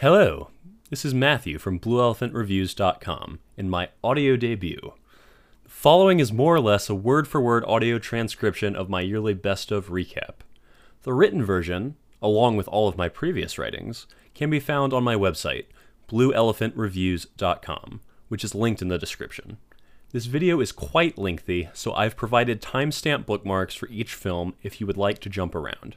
Hello, this is Matthew from BlueElephantReviews.com in my audio debut. The following is more or less a word for word audio transcription of my yearly best of recap. The written version, along with all of my previous writings, can be found on my website, BlueElephantReviews.com, which is linked in the description. This video is quite lengthy, so I've provided timestamp bookmarks for each film if you would like to jump around.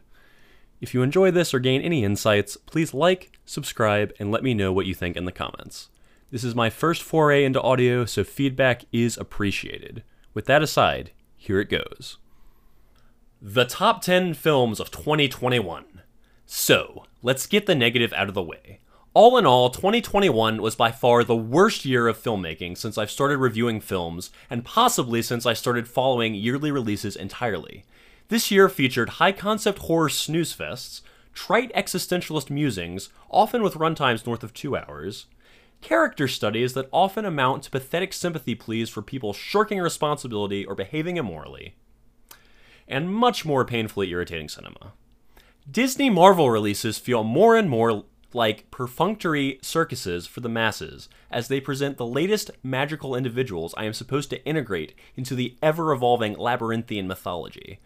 If you enjoy this or gain any insights, please like, subscribe, and let me know what you think in the comments. This is my first foray into audio, so feedback is appreciated. With that aside, here it goes. The top 10 films of 2021. So, let's get the negative out of the way. All in all, 2021 was by far the worst year of filmmaking since I've started reviewing films, and possibly since I started following yearly releases entirely. This year featured high concept horror snooze fests, trite existentialist musings, often with runtimes north of two hours, character studies that often amount to pathetic sympathy pleas for people shirking responsibility or behaving immorally, and much more painfully irritating cinema. Disney Marvel releases feel more and more like perfunctory circuses for the masses as they present the latest magical individuals I am supposed to integrate into the ever evolving labyrinthian mythology,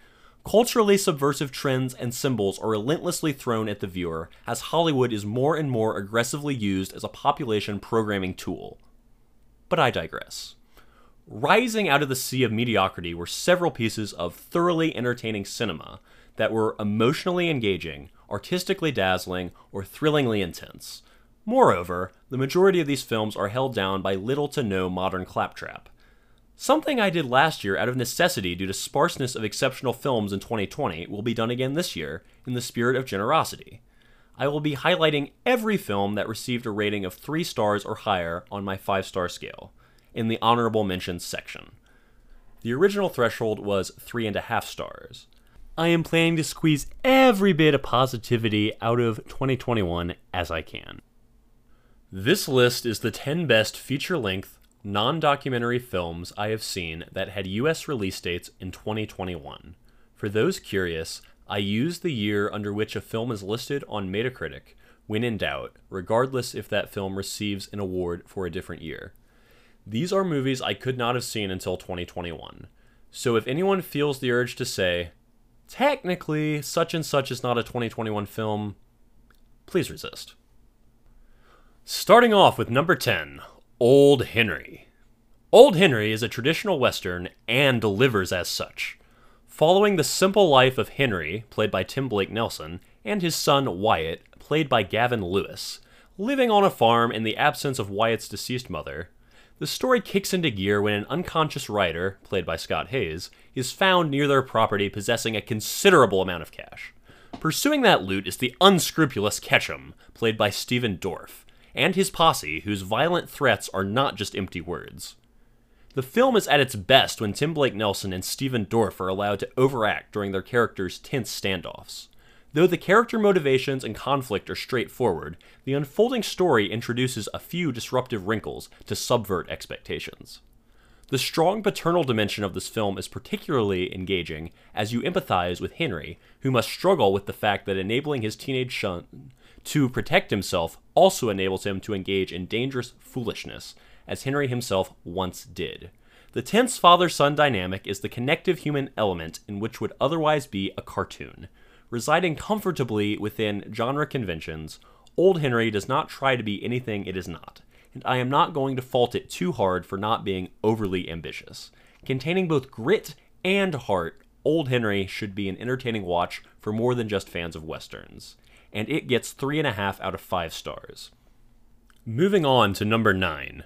Culturally subversive trends and symbols are relentlessly thrown at the viewer as Hollywood is more and more aggressively used as a population programming tool. But I digress. Rising out of the sea of mediocrity were several pieces of thoroughly entertaining cinema that were emotionally engaging, artistically dazzling, or thrillingly intense. Moreover, the majority of these films are held down by little to no modern claptrap. Something I did last year out of necessity due to sparseness of exceptional films in 2020 will be done again this year in the spirit of generosity. I will be highlighting every film that received a rating of 3 stars or higher on my 5 star scale in the honorable mentions section. The original threshold was 3.5 stars. I am planning to squeeze every bit of positivity out of 2021 as I can. This list is the 10 best feature length non documentary films I have seen that had US release dates in 2021. For those curious, I use the year under which a film is listed on Metacritic when in doubt, regardless if that film receives an award for a different year. These are movies I could not have seen until 2021. So if anyone feels the urge to say, technically, such and such is not a 2021 film, please resist. Starting off with number 10, Old Henry. Old Henry is a traditional Western and delivers as such. Following the simple life of Henry, played by Tim Blake Nelson, and his son Wyatt, played by Gavin Lewis, living on a farm in the absence of Wyatt's deceased mother, the story kicks into gear when an unconscious writer, played by Scott Haze, is found near their property possessing a considerable amount of cash. Pursuing that loot is the unscrupulous Ketchum, played by Stephen Dorff, and his posse, whose violent threats are not just empty words. The film is at its best when Tim Blake Nelson and Stephen Dorff are allowed to overact during their characters' tense standoffs. Though the character motivations and conflict are straightforward, the unfolding story introduces a few disruptive wrinkles to subvert expectations. The strong paternal dimension of this film is particularly engaging as you empathize with Henry, who must struggle with the fact that enabling his teenage son to protect himself also enables him to engage in dangerous foolishness, as Henry himself once did. The tense father son dynamic is the connective human element in which would otherwise be a cartoon. Residing comfortably within genre conventions, Old Henry does not try to be anything it is not, and I am not going to fault it too hard for not being overly ambitious. Containing both grit and heart, Old Henry should be an entertaining watch for more than just fans of westerns and it gets 3.5 out of 5 stars. Moving on to number 9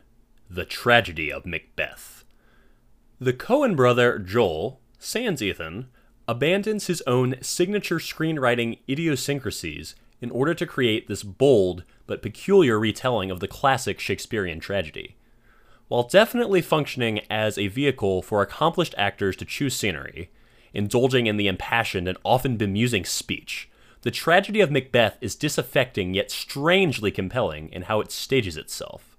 The Tragedy of Macbeth. The Coen brother, Joel, sans Ethan, abandons his own signature screenwriting idiosyncrasies in order to create this bold but peculiar retelling of the classic Shakespearean tragedy. While definitely functioning as a vehicle for accomplished actors to choose scenery, indulging in the impassioned and often bemusing speech, the tragedy of Macbeth is disaffecting yet strangely compelling in how it stages itself.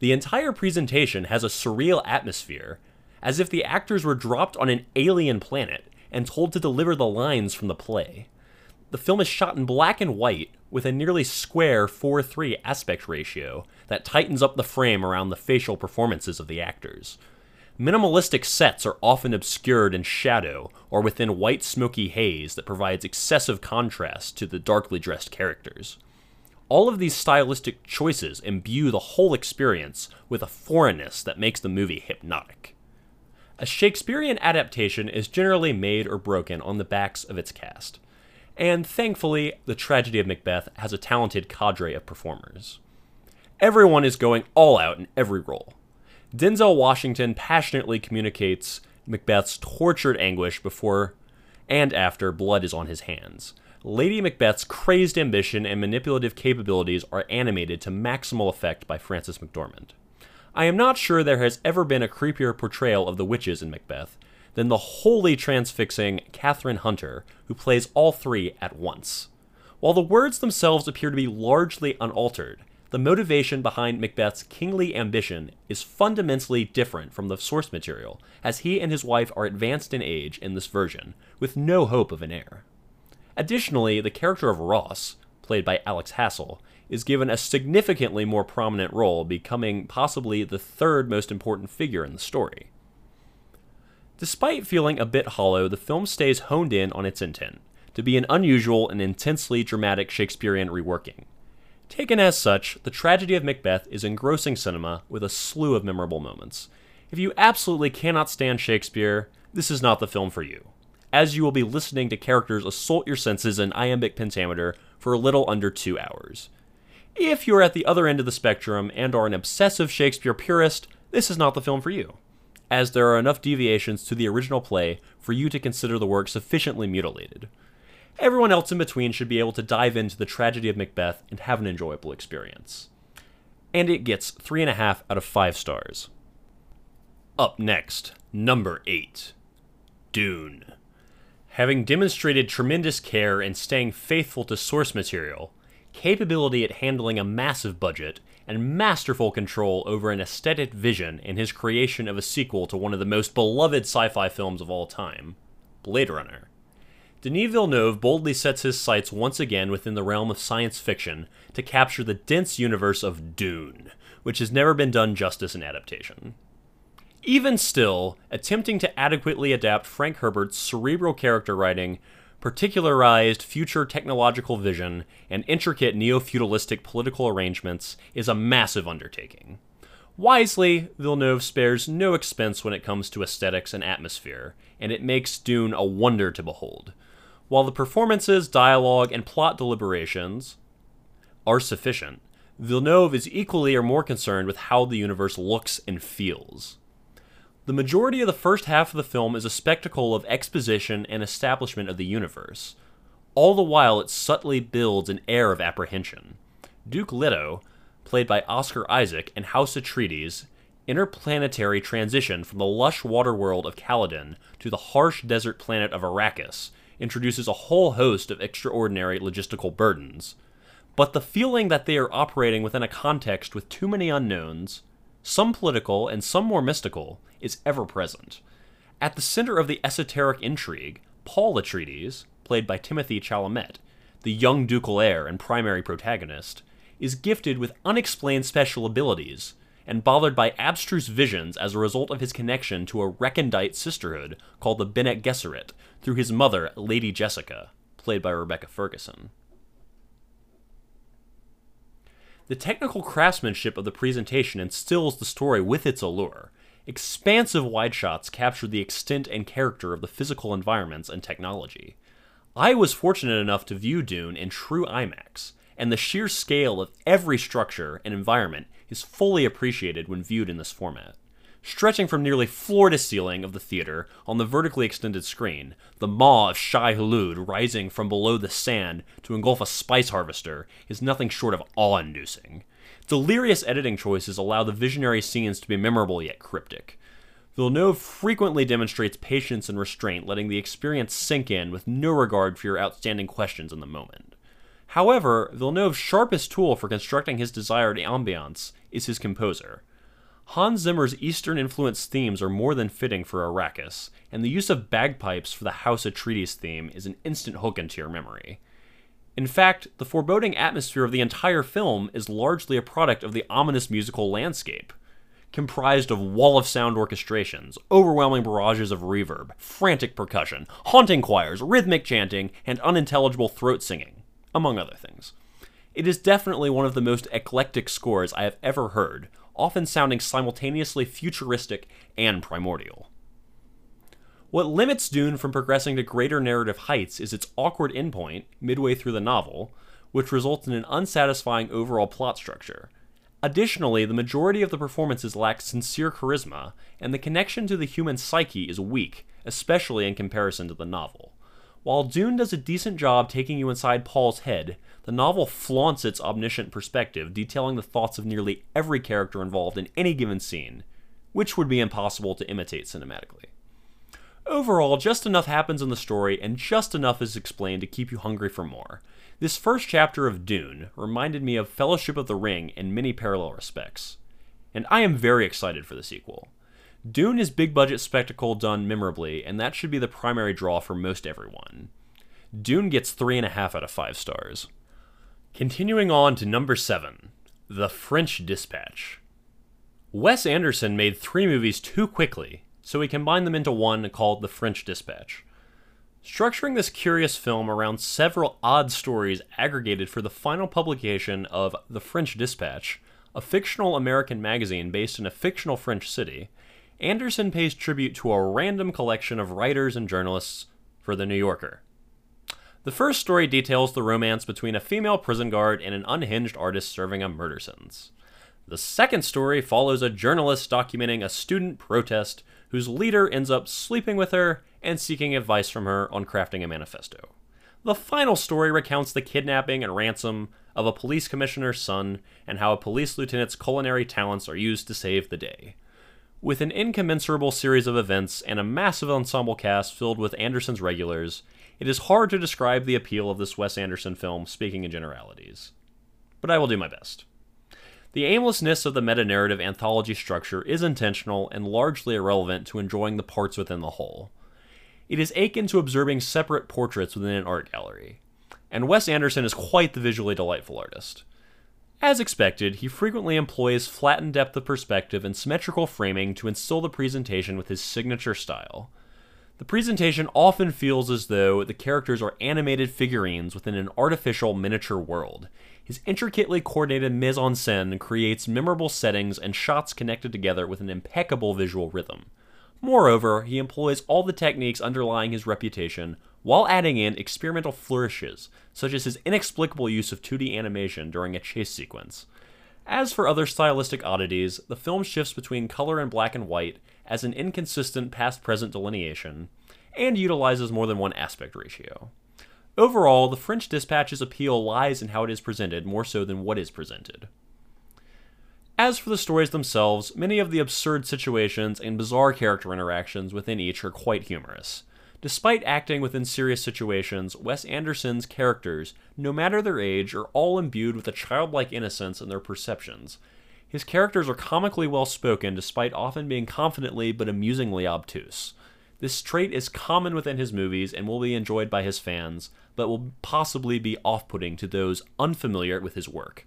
The entire presentation has a surreal atmosphere, as if the actors were dropped on an alien planet and told to deliver the lines from the play. the film is shot in black and white with a nearly square 4 3 aspect ratio that tightens up the frame around the facial performances of the actors. Minimalistic sets are often obscured in shadow or within white smoky haze that provides excessive contrast to the darkly dressed characters. All of these stylistic choices imbue the whole experience with a foreignness that makes the movie hypnotic. A Shakespearean adaptation is generally made or broken on the backs of its cast, and thankfully, the tragedy of Macbeth has a talented cadre of performers. Everyone is going all out in every role. Denzel Washington passionately communicates Macbeth's tortured anguish before and after blood is on his hands. Lady Macbeth's crazed ambition and manipulative capabilities are animated to maximal effect by Frances McDormand. I am not sure there has ever been a creepier portrayal of the witches in Macbeth than the wholly transfixing Kathryn Hunter, who plays all three at once. While the words themselves appear to be largely unaltered, the motivation behind Macbeth's kingly ambition is fundamentally different from the source material, as he and his wife are advanced in age in this version, with no hope of an heir. Additionally, the character of Ross, played by Alex Hassell, is given a significantly more prominent role, becoming possibly the third most important figure in the story. Despite feeling a bit hollow, the film stays honed in on its intent to be an unusual and intensely dramatic Shakespearean reworking. Taken as such, the tragedy of Macbeth is engrossing cinema with a slew of memorable moments. If you absolutely cannot stand Shakespeare, this is not the film for you, as you will be listening to characters assault your senses in iambic pentameter for a little under two hours. If you're at the other end of the spectrum and are an obsessive Shakespeare purist, this is not the film for you, as there are enough deviations to the original play for you to consider the work sufficiently mutilated. Everyone else in between should be able to dive into the tragedy of Macbeth and have an enjoyable experience. And it gets 3.5 out of 5 stars. Up next, number 8 Dune. Having demonstrated tremendous care in staying faithful to source material, capability at handling a massive budget, and masterful control over an aesthetic vision in his creation of a sequel to one of the most beloved sci fi films of all time, Blade Runner. Denis Villeneuve boldly sets his sights once again within the realm of science fiction to capture the dense universe of Dune, which has never been done justice in adaptation. Even still, attempting to adequately adapt Frank Herbert's cerebral character writing, particularized future technological vision, and intricate neo feudalistic political arrangements is a massive undertaking. Wisely, Villeneuve spares no expense when it comes to aesthetics and atmosphere, and it makes Dune a wonder to behold. While the performances, dialogue, and plot deliberations are sufficient, Villeneuve is equally or more concerned with how the universe looks and feels. The majority of the first half of the film is a spectacle of exposition and establishment of the universe. All the while, it subtly builds an air of apprehension. Duke Leto, played by Oscar Isaac in House Atreides, interplanetary transition from the lush water world of Caladan to the harsh desert planet of Arrakis introduces a whole host of extraordinary logistical burdens. But the feeling that they are operating within a context with too many unknowns, some political and some more mystical, is ever present. At the center of the esoteric intrigue, Paul Atreides, played by Timothée Chalamet, the young ducal heir and primary protagonist, is gifted with unexplained special abilities and bothered by abstruse visions as a result of his connection to a recondite sisterhood called the Bene Gesserit through his mother, Lady Jessica, played by Rebecca Ferguson. The technical craftsmanship of the presentation instills the story with its allure. Expansive wide shots capture the extent and character of the physical environments and technology. I was fortunate enough to view Dune in true IMAX, and the sheer scale of every structure and environment is fully appreciated when viewed in this format. Stretching from nearly floor to ceiling of the theater on the vertically extended screen, the maw of Shai Hulud rising from below the sand to engulf a spice harvester is nothing short of awe inducing. Delirious editing choices allow the visionary scenes to be memorable yet cryptic. Villeneuve frequently demonstrates patience and restraint, letting the experience sink in with no regard for your outstanding questions in the moment. However, Villeneuve's sharpest tool for constructing his desired ambiance is his composer. Hans Zimmer's Eastern influenced themes are more than fitting for Arrakis, and the use of bagpipes for the House of Atreides theme is an instant hook into your memory. In fact, the foreboding atmosphere of the entire film is largely a product of the ominous musical landscape, comprised of wall of sound orchestrations, overwhelming barrages of reverb, frantic percussion, haunting choirs, rhythmic chanting, and unintelligible throat singing, among other things. It is definitely one of the most eclectic scores I have ever heard, often sounding simultaneously futuristic and primordial. What limits Dune from progressing to greater narrative heights is its awkward endpoint, midway through the novel, which results in an unsatisfying overall plot structure. Additionally, the majority of the performances lack sincere charisma, and the connection to the human psyche is weak, especially in comparison to the novel. While Dune does a decent job taking you inside Paul's head, the novel flaunts its omniscient perspective, detailing the thoughts of nearly every character involved in any given scene, which would be impossible to imitate cinematically. Overall, just enough happens in the story, and just enough is explained to keep you hungry for more. This first chapter of Dune reminded me of Fellowship of the Ring in many parallel respects, and I am very excited for the sequel. Dune is big budget spectacle done memorably, and that should be the primary draw for most everyone. Dune gets 3.5 out of 5 stars. Continuing on to number 7 The French Dispatch. Wes Anderson made three movies too quickly so he combined them into one called The French Dispatch. Structuring this curious film around several odd stories aggregated for the final publication of The French Dispatch, a fictional American magazine based in a fictional French city, Anderson pays tribute to a random collection of writers and journalists for The New Yorker. The first story details the romance between a female prison guard and an unhinged artist serving a murder sentence. The second story follows a journalist documenting a student protest whose leader ends up sleeping with her and seeking advice from her on crafting a manifesto. The final story recounts the kidnapping and ransom of a police commissioner's son and how a police lieutenant's culinary talents are used to save the day. With an incommensurable series of events and a massive ensemble cast filled with Anderson's regulars, it is hard to describe the appeal of this Wes Anderson film speaking in generalities. But I will do my best. The aimlessness of the meta narrative anthology structure is intentional and largely irrelevant to enjoying the parts within the whole. It is akin to observing separate portraits within an art gallery. And Wes Anderson is quite the visually delightful artist. As expected, he frequently employs flattened depth of perspective and symmetrical framing to instill the presentation with his signature style. The presentation often feels as though the characters are animated figurines within an artificial miniature world, his intricately coordinated mise en scène creates memorable settings and shots connected together with an impeccable visual rhythm. Moreover, he employs all the techniques underlying his reputation while adding in experimental flourishes, such as his inexplicable use of 2D animation during a chase sequence. As for other stylistic oddities, the film shifts between color and black and white as an inconsistent past present delineation, and utilizes more than one aspect ratio. Overall, the French Dispatch's appeal lies in how it is presented more so than what is presented. As for the stories themselves, many of the absurd situations and bizarre character interactions within each are quite humorous. Despite acting within serious situations, Wes Anderson's characters, no matter their age, are all imbued with a childlike innocence in their perceptions. His characters are comically well spoken despite often being confidently but amusingly obtuse. This trait is common within his movies and will be enjoyed by his fans, but will possibly be off putting to those unfamiliar with his work.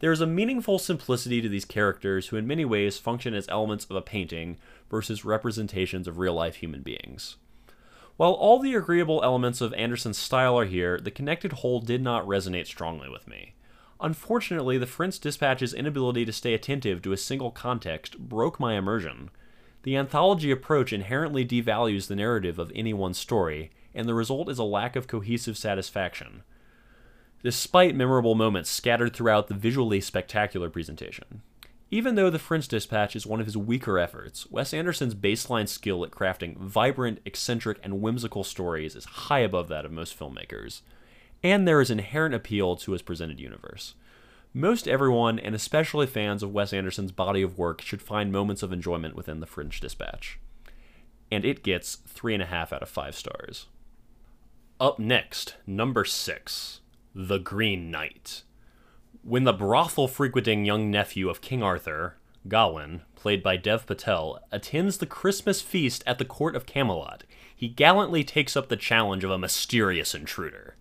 There is a meaningful simplicity to these characters who, in many ways, function as elements of a painting versus representations of real life human beings. While all the agreeable elements of Anderson's style are here, the connected whole did not resonate strongly with me. Unfortunately, the French Dispatch's inability to stay attentive to a single context broke my immersion. The anthology approach inherently devalues the narrative of any one story, and the result is a lack of cohesive satisfaction, despite memorable moments scattered throughout the visually spectacular presentation. Even though The French Dispatch is one of his weaker efforts, Wes Anderson's baseline skill at crafting vibrant, eccentric, and whimsical stories is high above that of most filmmakers, and there is inherent appeal to his presented universe. Most everyone, and especially fans of Wes Anderson's body of work, should find moments of enjoyment within The French Dispatch. And it gets 3.5 out of 5 stars. Up next, number 6 The Green Knight. When the brothel frequenting young nephew of King Arthur, Gawain, played by Dev Patel, attends the Christmas feast at the court of Camelot, he gallantly takes up the challenge of a mysterious intruder.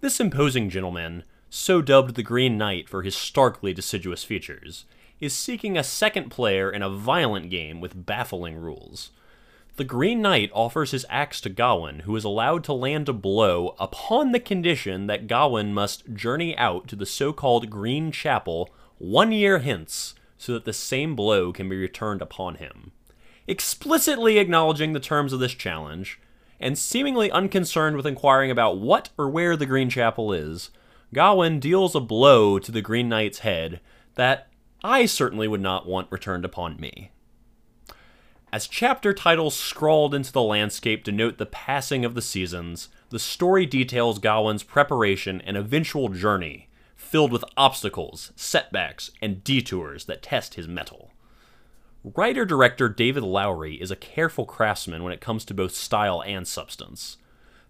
This imposing gentleman, so dubbed the Green Knight for his starkly deciduous features, is seeking a second player in a violent game with baffling rules. The Green Knight offers his axe to Gawain, who is allowed to land a blow upon the condition that Gawain must journey out to the so called Green Chapel one year hence so that the same blow can be returned upon him. Explicitly acknowledging the terms of this challenge, and seemingly unconcerned with inquiring about what or where the Green Chapel is, Gawain deals a blow to the Green Knight's head that I certainly would not want returned upon me. As chapter titles scrawled into the landscape denote the passing of the seasons, the story details Gawain's preparation and eventual journey, filled with obstacles, setbacks, and detours that test his mettle. Writer director David Lowery is a careful craftsman when it comes to both style and substance.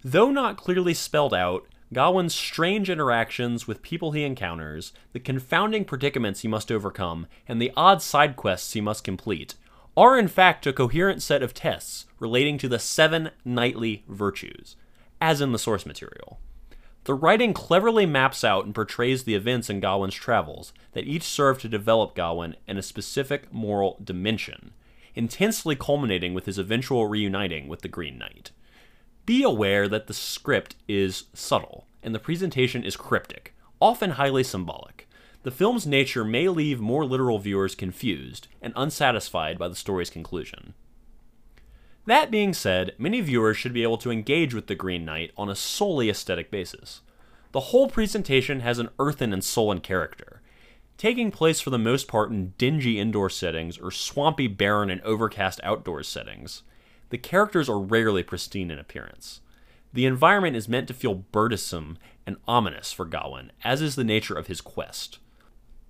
Though not clearly spelled out, Gawain's strange interactions with people he encounters, the confounding predicaments he must overcome, and the odd side quests he must complete are in fact a coherent set of tests relating to the seven knightly virtues, as in the source material. The writing cleverly maps out and portrays the events in Gawain's travels that each serve to develop Gawain in a specific moral dimension, intensely culminating with his eventual reuniting with the Green Knight. Be aware that the script is subtle and the presentation is cryptic, often highly symbolic the film's nature may leave more literal viewers confused and unsatisfied by the story's conclusion. That being said, many viewers should be able to engage with The Green Knight on a solely aesthetic basis. The whole presentation has an earthen and sullen character, taking place for the most part in dingy indoor settings or swampy, barren, and overcast outdoor settings. The characters are rarely pristine in appearance. The environment is meant to feel burdensome and ominous for Gawain, as is the nature of his quest.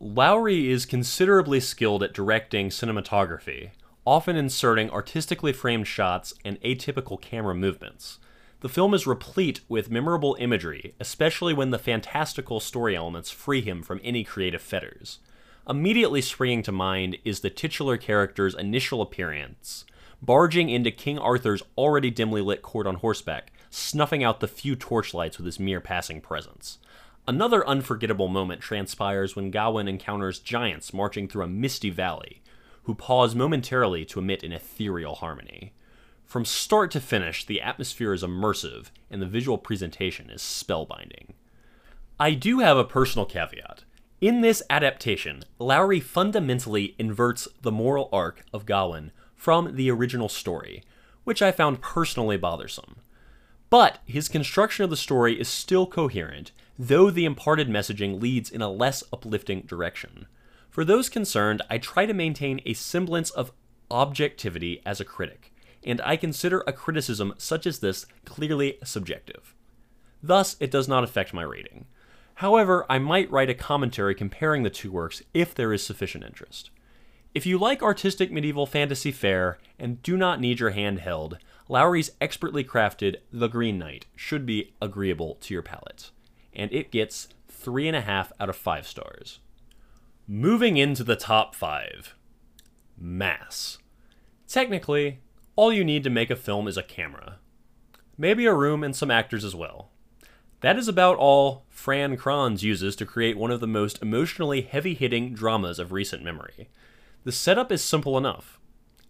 Lowery is considerably skilled at directing cinematography, often inserting artistically framed shots and atypical camera movements. The film is replete with memorable imagery, especially when the fantastical story elements free him from any creative fetters. Immediately springing to mind is the titular character's initial appearance, barging into King Arthur's already dimly lit court on horseback, snuffing out the few torchlights with his mere passing presence. Another unforgettable moment transpires when Gawain encounters giants marching through a misty valley, who pause momentarily to emit an ethereal harmony. From start to finish, the atmosphere is immersive, and the visual presentation is spellbinding. I do have a personal caveat. In this adaptation, Lowery fundamentally inverts the moral arc of Gawain from the original story, which I found personally bothersome. But his construction of the story is still coherent, though the imparted messaging leads in a less uplifting direction. For those concerned, I try to maintain a semblance of objectivity as a critic, and I consider a criticism such as this clearly subjective. Thus, it does not affect my rating. However, I might write a commentary comparing the two works if there is sufficient interest. If you like artistic medieval fantasy fare and do not need your hand held, Lowery's expertly crafted The Green Knight should be agreeable to your palate, and it gets 3.5 out of 5 stars. Moving into the top 5 Mass. Technically, all you need to make a film is a camera. Maybe a room and some actors as well. That is about all Fran Kranz uses to create one of the most emotionally heavy hitting dramas of recent memory. The setup is simple enough.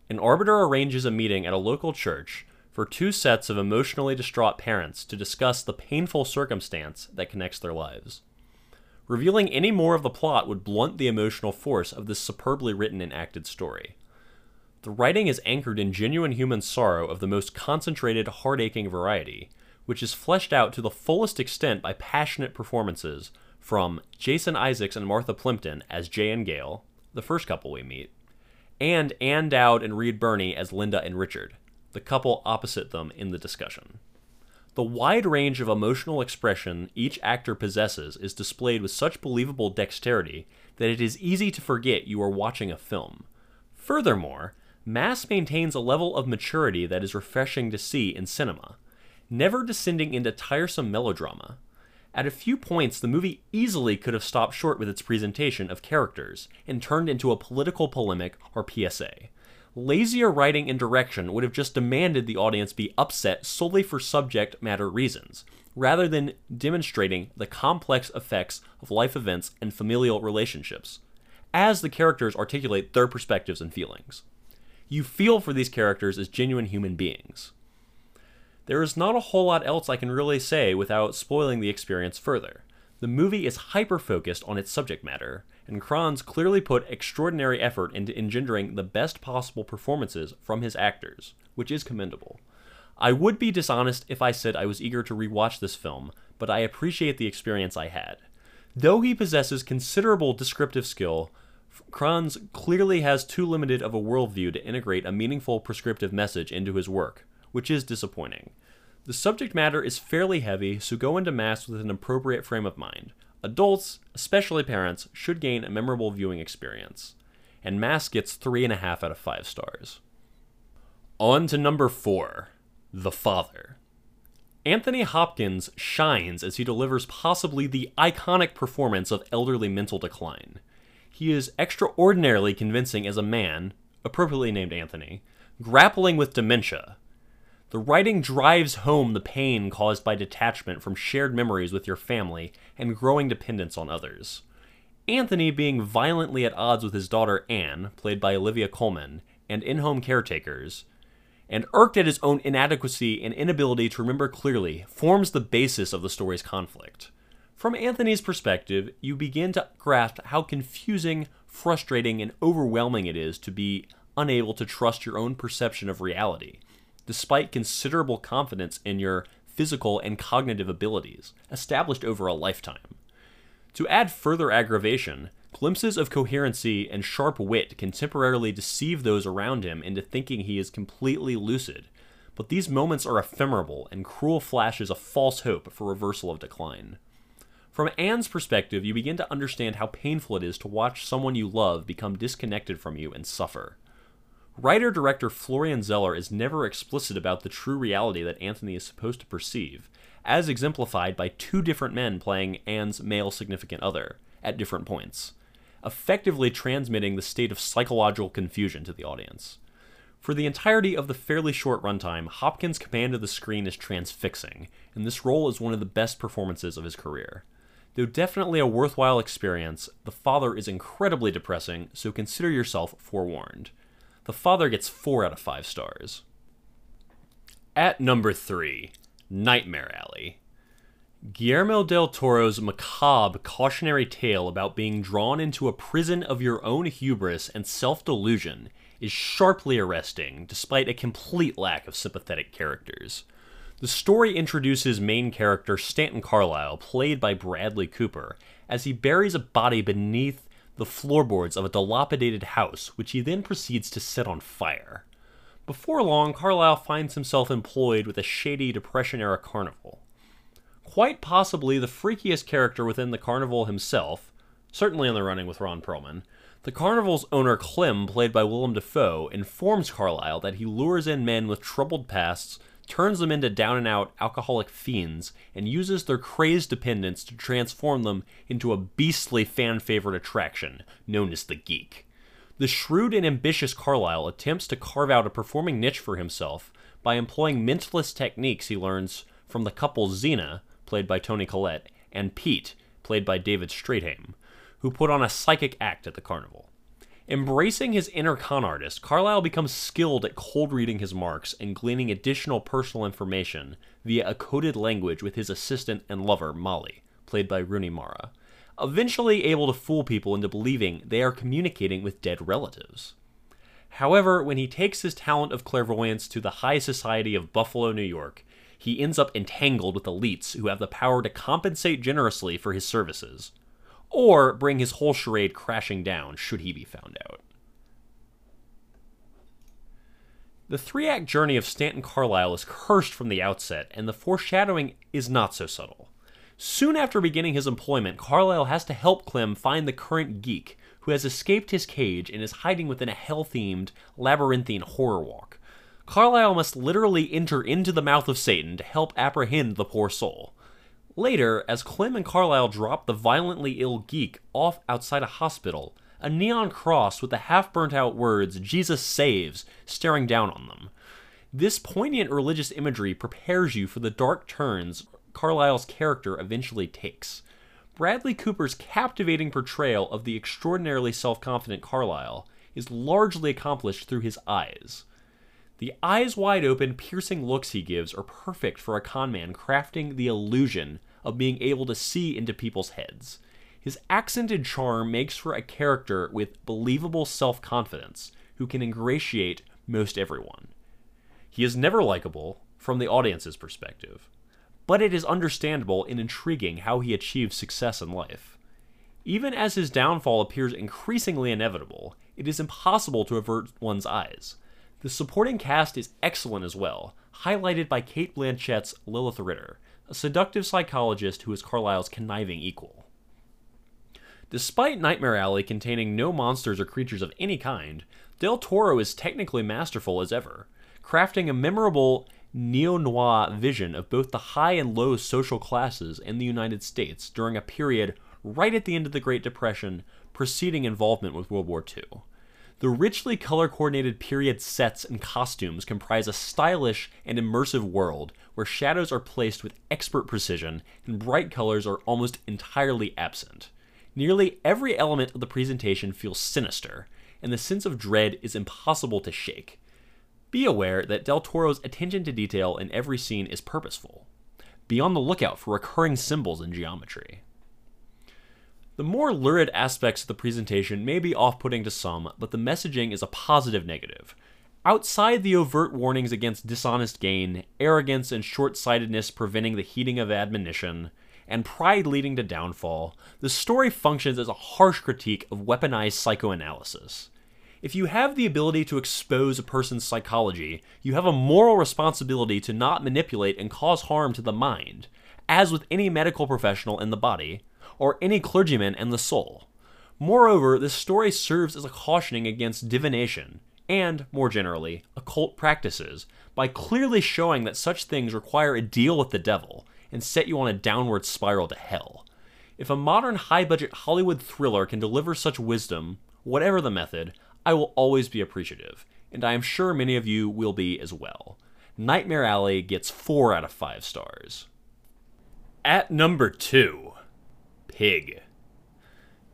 An arbiter arranges a meeting at a local church for two sets of emotionally distraught parents to discuss the painful circumstance that connects their lives. Revealing any more of the plot would blunt the emotional force of this superbly written and acted story. The writing is anchored in genuine human sorrow of the most concentrated, heart aching variety, which is fleshed out to the fullest extent by passionate performances from Jason Isaacs and Martha Plimpton as Jay and Gail, the first couple we meet, and Ann Dowd and Reed Birney as Linda and Richard, the couple opposite them in the discussion. The wide range of emotional expression each actor possesses is displayed with such believable dexterity that it is easy to forget you are watching a film. Furthermore, Mass maintains a level of maturity that is refreshing to see in cinema, never descending into tiresome melodrama. At a few points, the movie easily could have stopped short with its presentation of characters and turned into a political polemic or PSA, lazier writing and direction would have just demanded the audience be upset solely for subject matter reasons, rather than demonstrating the complex effects of life events and familial relationships, as the characters articulate their perspectives and feelings. You feel for these characters as genuine human beings. There is not a whole lot else I can really say without spoiling the experience further. The movie is hyper focused on its subject matter, and Kranz clearly put extraordinary effort into engendering the best possible performances from his actors, which is commendable. I would be dishonest if I said I was eager to rewatch this film, but I appreciate the experience I had. Though he possesses considerable descriptive skill, Kranz clearly has too limited of a worldview to integrate a meaningful prescriptive message into his work, which is disappointing. The subject matter is fairly heavy, so go into Mass with an appropriate frame of mind. Adults, especially parents, should gain a memorable viewing experience. And Mass gets 3.5 out of 5 stars. On to number 4 The Father. Anthony Hopkins shines as he delivers possibly the iconic performance of elderly mental decline. He is extraordinarily convincing as a man, appropriately named Anthony, grappling with dementia, the writing drives home the pain caused by detachment from shared memories with your family and growing dependence on others. Anthony being violently at odds with his daughter Anne, played by Olivia Colman, and in home caretakers, and irked at his own inadequacy and inability to remember clearly, forms the basis of the story's conflict. From Anthony's perspective, you begin to grasp how confusing, frustrating, and overwhelming it is to be unable to trust your own perception of reality despite considerable confidence in your physical and cognitive abilities, established over a lifetime. To add further aggravation, glimpses of coherency and sharp wit can temporarily deceive those around him into thinking he is completely lucid, but these moments are ephemeral and cruel flashes of false hope for reversal of decline. From Anne's perspective, you begin to understand how painful it is to watch someone you love become disconnected from you and suffer. Writer director Florian Zeller is never explicit about the true reality that Anthony is supposed to perceive, as exemplified by two different men playing Anne's male significant other at different points, effectively transmitting the state of psychological confusion to the audience. For the entirety of the fairly short runtime, Hopkins' command of the screen is transfixing, and this role is one of the best performances of his career. Though definitely a worthwhile experience, The Father is incredibly depressing, so consider yourself forewarned. The Father gets 4 out of 5 stars. At number 3, Nightmare Alley. Guillermo del Toro's macabre cautionary tale about being drawn into a prison of your own hubris and self delusion is sharply arresting, despite a complete lack of sympathetic characters. The story introduces main character Stanton Carlyle, played by Bradley Cooper, as he buries a body beneath the floorboards of a dilapidated house, which he then proceeds to set on fire. Before long, Carlyle finds himself employed with a shady Depression era carnival. Quite possibly the freakiest character within the carnival himself, certainly in the running with Ron Perlman, the carnival's owner Clem, played by Willem Dafoe, informs Carlyle that he lures in men with troubled pasts turns them into down and out alcoholic fiends, and uses their crazed dependence to transform them into a beastly fan favorite attraction known as the Geek. The shrewd and ambitious Carlyle attempts to carve out a performing niche for himself by employing mentalist techniques he learns from the couple Zeena, played by Toni Collette, and Pete, played by David Strathairn, who put on a psychic act at the carnival. Embracing his inner con artist, Carlyle becomes skilled at cold reading his marks and gleaning additional personal information via a coded language with his assistant and lover, Molly, played by Rooney Mara, eventually able to fool people into believing they are communicating with dead relatives. However, when he takes his talent of clairvoyance to the high society of Buffalo, New York, he ends up entangled with elites who have the power to compensate generously for his services, or bring his whole charade crashing down should he be found out. The three act journey of Stanton Carlyle is cursed from the outset, and the foreshadowing is not so subtle. Soon after beginning his employment, Carlyle has to help Clem find the current geek who has escaped his cage and is hiding within a hell themed, labyrinthine horror walk. Carlyle must literally enter into the mouth of Satan to help apprehend the poor soul. Later, as Clem and Carlyle drop the violently ill geek off outside a hospital, a neon cross with the half burnt out words, Jesus saves, staring down on them. This poignant religious imagery prepares you for the dark turns Carlyle's character eventually takes. Bradley Cooper's captivating portrayal of the extraordinarily self confident Carlyle is largely accomplished through his eyes. The eyes wide open, piercing looks he gives are perfect for a conman crafting the illusion of being able to see into people's heads. His accented charm makes for a character with believable self confidence who can ingratiate most everyone. He is never likable from the audience's perspective, but it is understandable and intriguing how he achieves success in life. Even as his downfall appears increasingly inevitable, it is impossible to avert one's eyes. The supporting cast is excellent as well, highlighted by Cate Blanchett's Lilith Ritter, a seductive psychologist who is Carlyle's conniving equal. Despite Nightmare Alley containing no monsters or creatures of any kind, Del Toro is technically masterful as ever, crafting a memorable neo noir vision of both the high and low social classes in the United States during a period right at the end of the Great Depression preceding involvement with World War II. The richly color coordinated period sets and costumes comprise a stylish and immersive world where shadows are placed with expert precision and bright colors are almost entirely absent. Nearly every element of the presentation feels sinister, and the sense of dread is impossible to shake. Be aware that Del Toro's attention to detail in every scene is purposeful. Be on the lookout for recurring symbols and geometry. The more lurid aspects of the presentation may be off putting to some, but the messaging is a positive negative. Outside the overt warnings against dishonest gain, arrogance and short sightedness preventing the heeding of admonition, and pride leading to downfall, the story functions as a harsh critique of weaponized psychoanalysis. If you have the ability to expose a person's psychology, you have a moral responsibility to not manipulate and cause harm to the mind, as with any medical professional in the body, or any clergyman in the soul. Moreover, this story serves as a cautioning against divination, and, more generally, occult practices, by clearly showing that such things require a deal with the devil, and set you on a downward spiral to hell. If a modern high budget Hollywood thriller can deliver such wisdom, whatever the method, I will always be appreciative, and I am sure many of you will be as well. Nightmare Alley gets 4 out of 5 stars. At number 2, Pig.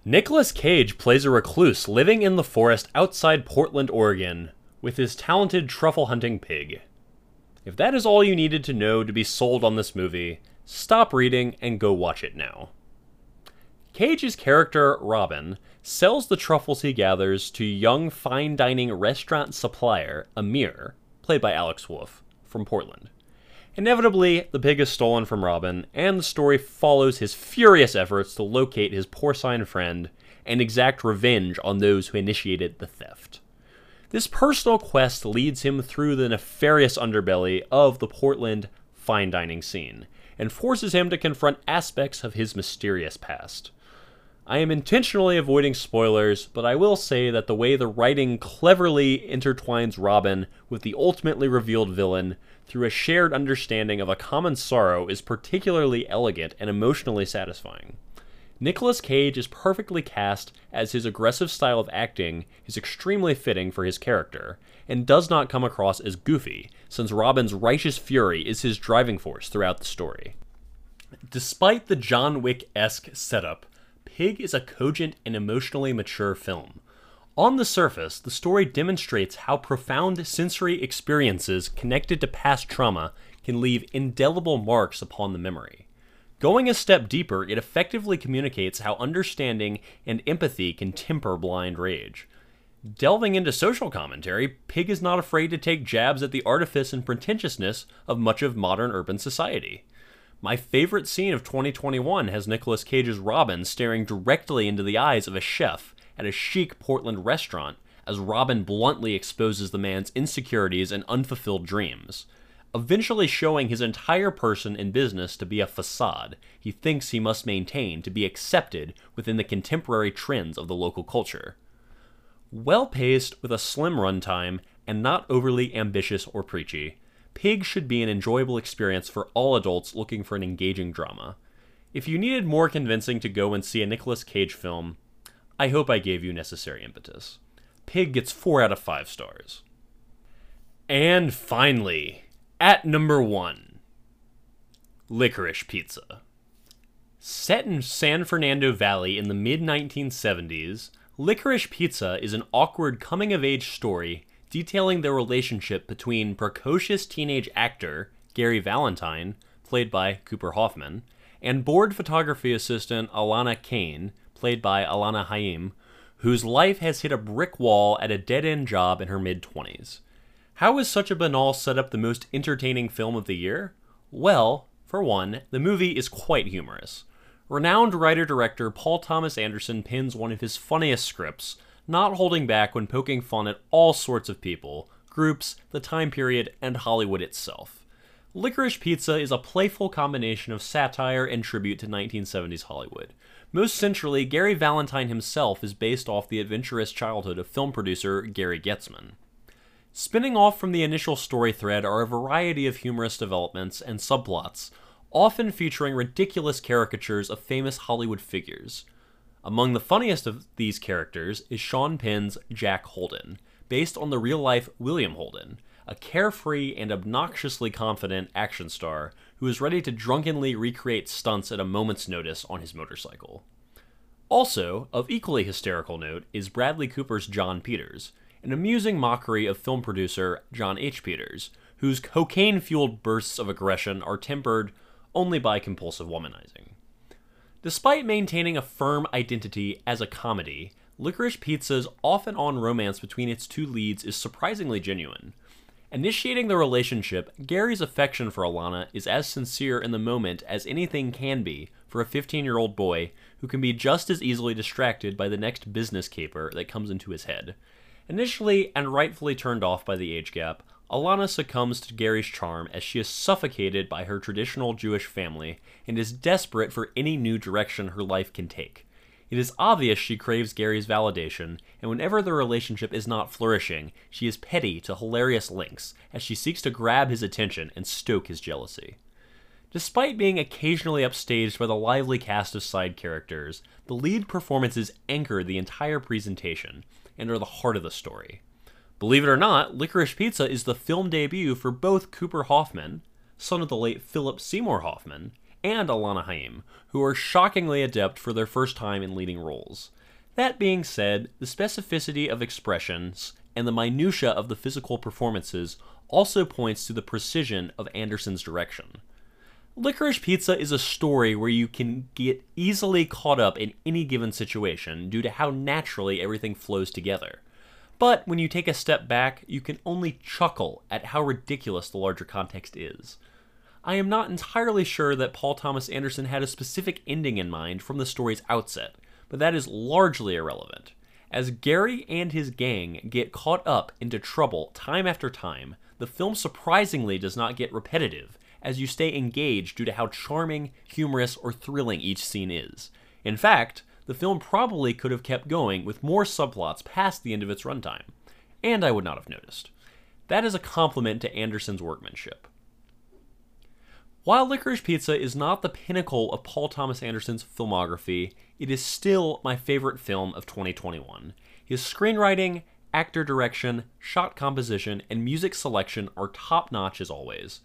Nicolas Cage plays a recluse living in the forest outside Portland, Oregon, with his talented truffle hunting pig. If that is all you needed to know to be sold on this movie, stop reading and go watch it now. Cage's character, Robin, sells the truffles he gathers to young fine dining restaurant supplier, Amir, played by Alex Wolff, from Portland. Inevitably, the pig is stolen from Robin, and the story follows his furious efforts to locate his porcine friend and exact revenge on those who initiated the theft. This personal quest leads him through the nefarious underbelly of the Portland fine dining scene and forces him to confront aspects of his mysterious past. I am intentionally avoiding spoilers, but I will say that the way the writing cleverly intertwines Robin with the ultimately revealed villain through a shared understanding of a common sorrow is particularly elegant and emotionally satisfying. Nicolas Cage is perfectly cast as his aggressive style of acting is extremely fitting for his character, and does not come across as goofy, since Robin's righteous fury is his driving force throughout the story. Despite the John Wick esque setup, Pig is a cogent and emotionally mature film. On the surface, the story demonstrates how profound sensory experiences connected to past trauma can leave indelible marks upon the memory. Going a step deeper, it effectively communicates how understanding and empathy can temper blind rage. Delving into social commentary, Pig is not afraid to take jabs at the artifice and pretentiousness of much of modern urban society. My favorite scene of 2021 has Nicolas Cage's Robin staring directly into the eyes of a chef at a chic Portland restaurant as Robin bluntly exposes the man's insecurities and unfulfilled dreams eventually showing his entire person and business to be a facade he thinks he must maintain to be accepted within the contemporary trends of the local culture. Well paced with a slim runtime and not overly ambitious or preachy, Pig should be an enjoyable experience for all adults looking for an engaging drama. If you needed more convincing to go and see a Nicolas Cage film, I hope I gave you necessary impetus. Pig gets 4 out of 5 stars. And finally, at number 1, Licorice Pizza. Set in San Fernando Valley in the mid 1970s, Licorice Pizza is an awkward coming of age story detailing the relationship between precocious teenage actor Gary Valentine, played by Cooper Hoffman, and bored photography assistant Alana Kane, played by Alana Haim, whose life has hit a brick wall at a dead end job in her mid 20s. How is such a banal setup the most entertaining film of the year? Well, for one, the movie is quite humorous. Renowned writer director Paul Thomas Anderson pins one of his funniest scripts, not holding back when poking fun at all sorts of people, groups, the time period, and Hollywood itself. Licorice Pizza is a playful combination of satire and tribute to 1970s Hollywood. Most centrally, Gary Valentine himself is based off the adventurous childhood of film producer Gary Goetzman. Spinning off from the initial story thread are a variety of humorous developments and subplots, often featuring ridiculous caricatures of famous Hollywood figures. Among the funniest of these characters is Sean Penn's Jack Holden, based on the real life William Holden, a carefree and obnoxiously confident action star who is ready to drunkenly recreate stunts at a moment's notice on his motorcycle. Also, of equally hysterical note is Bradley Cooper's John Peters, an amusing mockery of film producer John H. Peters, whose cocaine fueled bursts of aggression are tempered only by compulsive womanizing. Despite maintaining a firm identity as a comedy, Licorice Pizza's off and on romance between its two leads is surprisingly genuine. Initiating the relationship, Gary's affection for Alana is as sincere in the moment as anything can be for a 15 year old boy who can be just as easily distracted by the next business caper that comes into his head. Initially and rightfully turned off by the age gap, Alana succumbs to Gary's charm as she is suffocated by her traditional Jewish family and is desperate for any new direction her life can take. It is obvious she craves Gary's validation, and whenever the relationship is not flourishing, she is petty to hilarious lengths as she seeks to grab his attention and stoke his jealousy. Despite being occasionally upstaged by the lively cast of side characters, the lead performances anchor the entire presentation and are the heart of the story. Believe it or not, Licorice Pizza is the film debut for both Cooper Hoffman, son of the late Philip Seymour Hoffman, and Alana Haim, who are shockingly adept for their first time in leading roles. That being said, the specificity of expressions and the minutiae of the physical performances also points to the precision of Anderson's direction. Licorice Pizza is a story where you can get easily caught up in any given situation due to how naturally everything flows together. But when you take a step back, you can only chuckle at how ridiculous the larger context is. I am not entirely sure that Paul Thomas Anderson had a specific ending in mind from the story's outset, but that is largely irrelevant. As Gary and his gang get caught up into trouble time after time, the film surprisingly does not get repetitive, as you stay engaged due to how charming, humorous, or thrilling each scene is. In fact, the film probably could have kept going with more subplots past the end of its runtime, and I would not have noticed. That is a compliment to Anderson's workmanship. While Licorice Pizza is not the pinnacle of Paul Thomas Anderson's filmography, it is still my favorite film of 2021. His screenwriting, actor direction, shot composition, and music selection are top notch as always.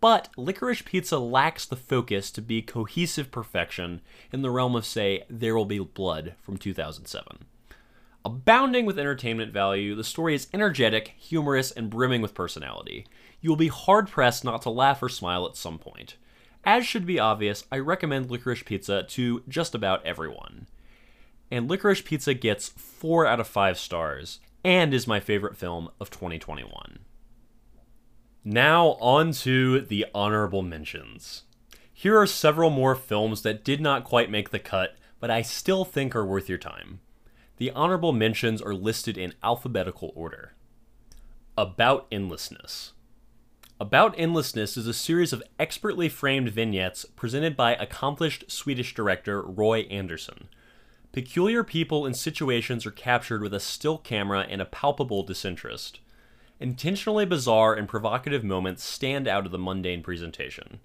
But Licorice Pizza lacks the focus to be cohesive perfection in the realm of, say, There Will Be Blood from 2007. Abounding with entertainment value, the story is energetic, humorous, and brimming with personality. You will be hard pressed not to laugh or smile at some point. As should be obvious, I recommend Licorice Pizza to just about everyone. And Licorice Pizza gets 4 out of 5 stars, and is my favorite film of 2021. Now, on to the honorable mentions. Here are several more films that did not quite make the cut, but I still think are worth your time. The honorable mentions are listed in alphabetical order. About Endlessness. About Endlessness is a series of expertly framed vignettes presented by accomplished Swedish director Roy Andersson. Peculiar people and situations are captured with a still camera and a palpable disinterest. Intentionally bizarre and provocative moments stand out of the mundane presentation.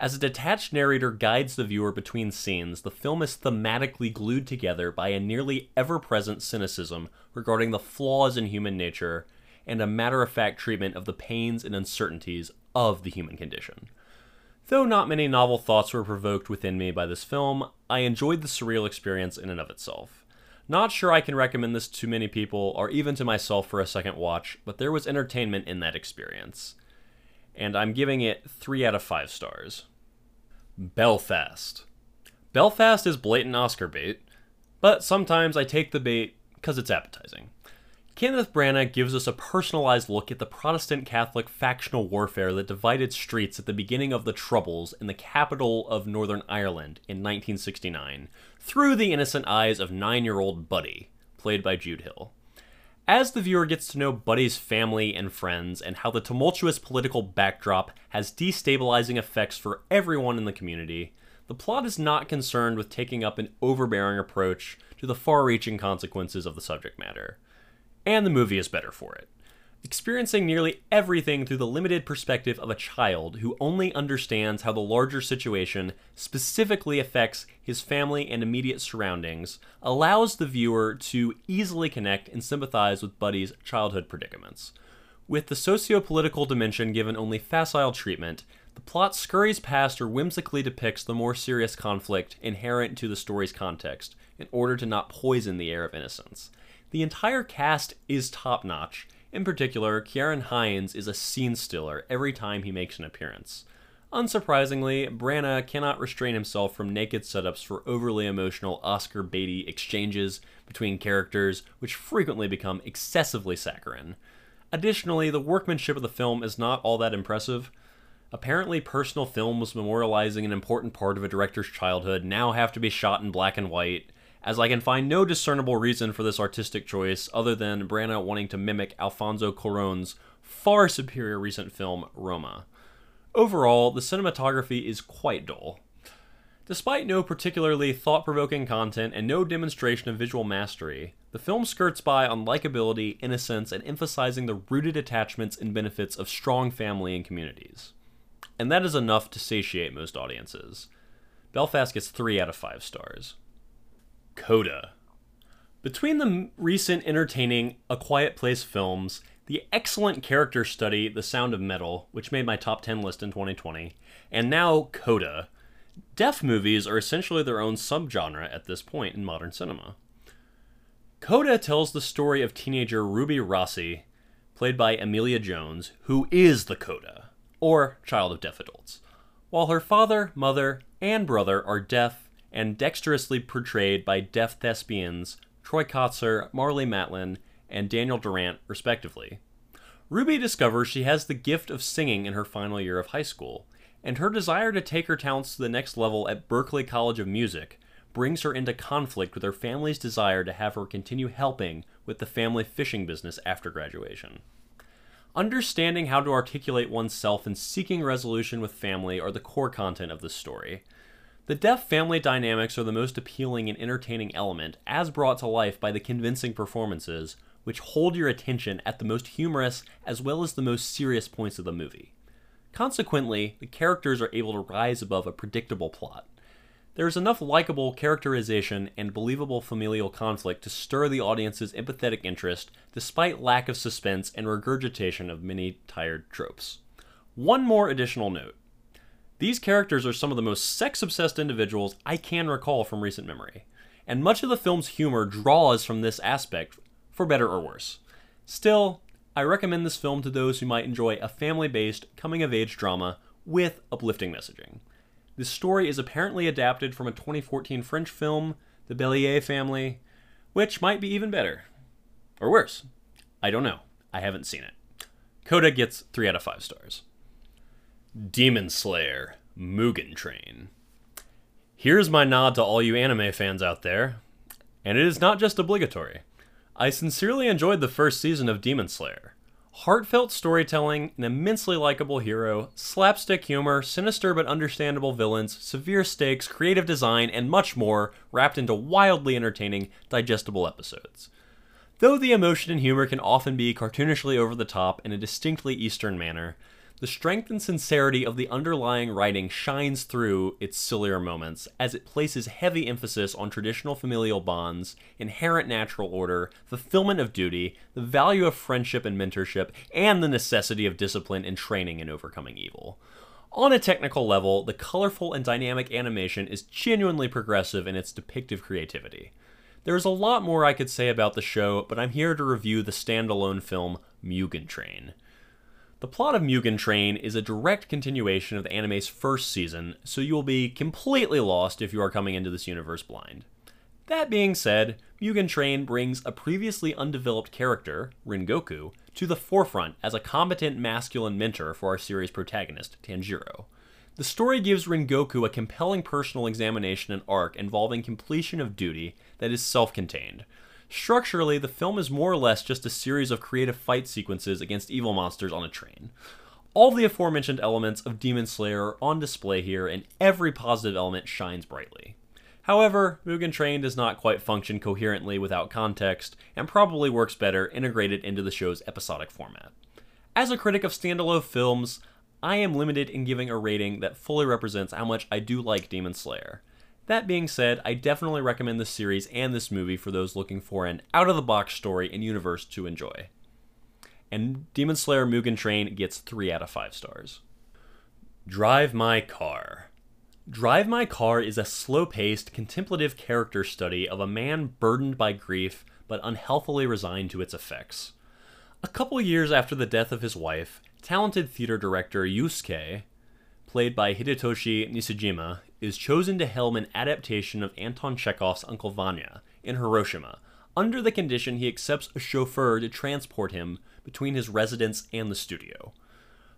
As a detached narrator guides the viewer between scenes, the film is thematically glued together by a nearly ever present cynicism regarding the flaws in human nature and a matter of fact treatment of the pains and uncertainties of the human condition. Though not many novel thoughts were provoked within me by this film, I enjoyed the surreal experience in and of itself. Not sure I can recommend this to many people or even to myself for a second watch, but there was entertainment in that experience. And I'm giving it 3 out of 5 stars. Belfast. Belfast is blatant Oscar bait, but sometimes I take the bait because it's appetizing. Kenneth Branagh gives us a personalized look at the Protestant Catholic factional warfare that divided streets at the beginning of the Troubles in the capital of Northern Ireland in 1969 through the innocent eyes of nine year old Buddy, played by Jude Hill. As the viewer gets to know Buddy's family and friends and how the tumultuous political backdrop has destabilizing effects for everyone in the community, the plot is not concerned with taking up an overbearing approach to the far reaching consequences of the subject matter and the movie is better for it. Experiencing nearly everything through the limited perspective of a child who only understands how the larger situation specifically affects his family and immediate surroundings allows the viewer to easily connect and sympathize with Buddy's childhood predicaments. With the socio political dimension given only facile treatment, the plot scurries past or whimsically depicts the more serious conflict inherent to the story's context in order to not poison the air of innocence. The entire cast is top notch. In particular, Ciarán Hinds is a scene stiller every time he makes an appearance. Unsurprisingly, Branagh cannot restrain himself from naked setups for overly emotional Oscar Beatty exchanges between characters, which frequently become excessively saccharine. Additionally, the workmanship of the film is not all that impressive. Apparently, personal films memorializing an important part of a director's childhood now have to be shot in black and white, as I can find no discernible reason for this artistic choice other than Branagh wanting to mimic Alfonso Cuarón's far superior recent film, Roma. Overall, the cinematography is quite dull. Despite no particularly thought provoking content and no demonstration of visual mastery, the film skirts by on likability, innocence, and emphasizing the rooted attachments and benefits of strong family and communities. And that is enough to satiate most audiences. Belfast gets 3 out of 5 stars. Coda. Between the recent entertaining A Quiet Place films, the excellent character study The Sound of Metal, which made my top 10 list in 2020, and now Coda, deaf movies are essentially their own subgenre at this point in modern cinema. Coda tells the story of teenager Ruby Rossi, played by Emilia Jones, who is the Coda, or child of deaf adults. While her father, mother, and brother are deaf and dexterously portrayed by deaf thespians Troy Kotsur, Marlee Matlin, and Daniel Durant, respectively. Ruby discovers she has the gift of singing in her final year of high school, and her desire to take her talents to the next level at Berklee College of Music brings her into conflict with her family's desire to have her continue helping with the family fishing business after graduation. Understanding how to articulate oneself and seeking resolution with family are the core content of the story. The deaf family dynamics are the most appealing and entertaining element, as brought to life by the convincing performances, which hold your attention at the most humorous as well as the most serious points of the movie. Consequently, the characters are able to rise above a predictable plot. There is enough likable characterization and believable familial conflict to stir the audience's empathetic interest despite lack of suspense and regurgitation of many tired tropes. One more additional note. These characters are some of the most sex obsessed individuals I can recall from recent memory, and much of the film's humor draws from this aspect, for better or worse. Still, I recommend this film to those who might enjoy a family based, coming of age drama with uplifting messaging. This story is apparently adapted from a 2014 French film, The Bellier Family, which might be even better. Or worse. I don't know. I haven't seen it. Coda gets 3 out of 5 stars. Demon Slayer Mugen Train. Here's my nod to all you anime fans out there, and it is not just obligatory. I sincerely enjoyed the first season of Demon Slayer. Heartfelt storytelling, an immensely likable hero, slapstick humor, sinister but understandable villains, severe stakes, creative design, and much more wrapped into wildly entertaining, digestible episodes. Though the emotion and humor can often be cartoonishly over the top in a distinctly Eastern manner, The strength and sincerity of the underlying writing shines through its sillier moments, as it places heavy emphasis on traditional familial bonds, inherent natural order, fulfillment of duty, the value of friendship and mentorship, and the necessity of discipline and training in overcoming evil. On a technical level, the colorful and dynamic animation is genuinely progressive in its depictive creativity. There is a lot more I could say about the show, but I'm here to review the standalone film Mugen Train. The plot of Mugen Train is a direct continuation of the anime's first season, so you will be completely lost if you are coming into this universe blind. That being said, Mugen Train brings a previously undeveloped character, Rengoku, to the forefront as a competent masculine mentor for our series protagonist, Tanjiro. The story gives Rengoku a compelling personal examination and arc involving completion of duty that is self contained, Structurally, the film is more or less just a series of creative fight sequences against evil monsters on a train. All the aforementioned elements of Demon Slayer are on display here, and every positive element shines brightly. However, Mugen Train does not quite function coherently without context, and probably works better integrated into the show's episodic format. As a critic of standalone films, I am limited in giving a rating that fully represents how much I do like Demon Slayer. That being said, I definitely recommend this series and this movie for those looking for an out of the box story and universe to enjoy. And Demon Slayer Mugen Train gets 3 out of 5 stars. Drive My Car. Drive My Car is a slow paced, contemplative character study of a man burdened by grief but unhealthily resigned to its effects. A couple years after the death of his wife, talented theater director Yusuke, played by Hidetoshi Nishijima, is chosen to helm an adaptation of Anton Chekhov's Uncle Vanya in Hiroshima, under the condition he accepts a chauffeur to transport him between his residence and the studio.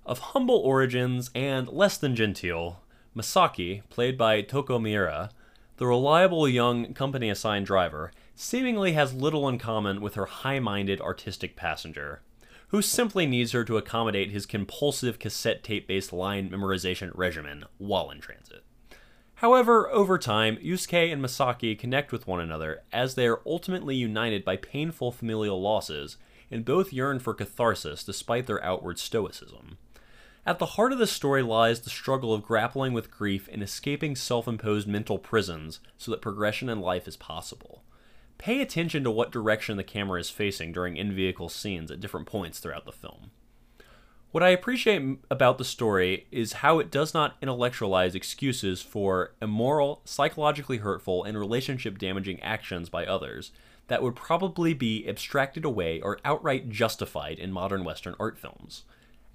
Of humble origins and less than genteel, Masaki, played by Toko Miura, the reliable young company assigned driver, seemingly has little in common with her high minded artistic passenger, who simply needs her to accommodate his compulsive cassette tape based line memorization regimen while in transit. However, over time, Yusuke and Masaki connect with one another as they are ultimately united by painful familial losses, and both yearn for catharsis despite their outward stoicism. At the heart of the story lies the struggle of grappling with grief and escaping self imposed mental prisons so that progression in life is possible. Pay attention to what direction the camera is facing during in vehicle scenes at different points throughout the film. What I appreciate about the story is how it does not intellectualize excuses for immoral, psychologically hurtful, and relationship damaging actions by others that would probably be abstracted away or outright justified in modern Western art films.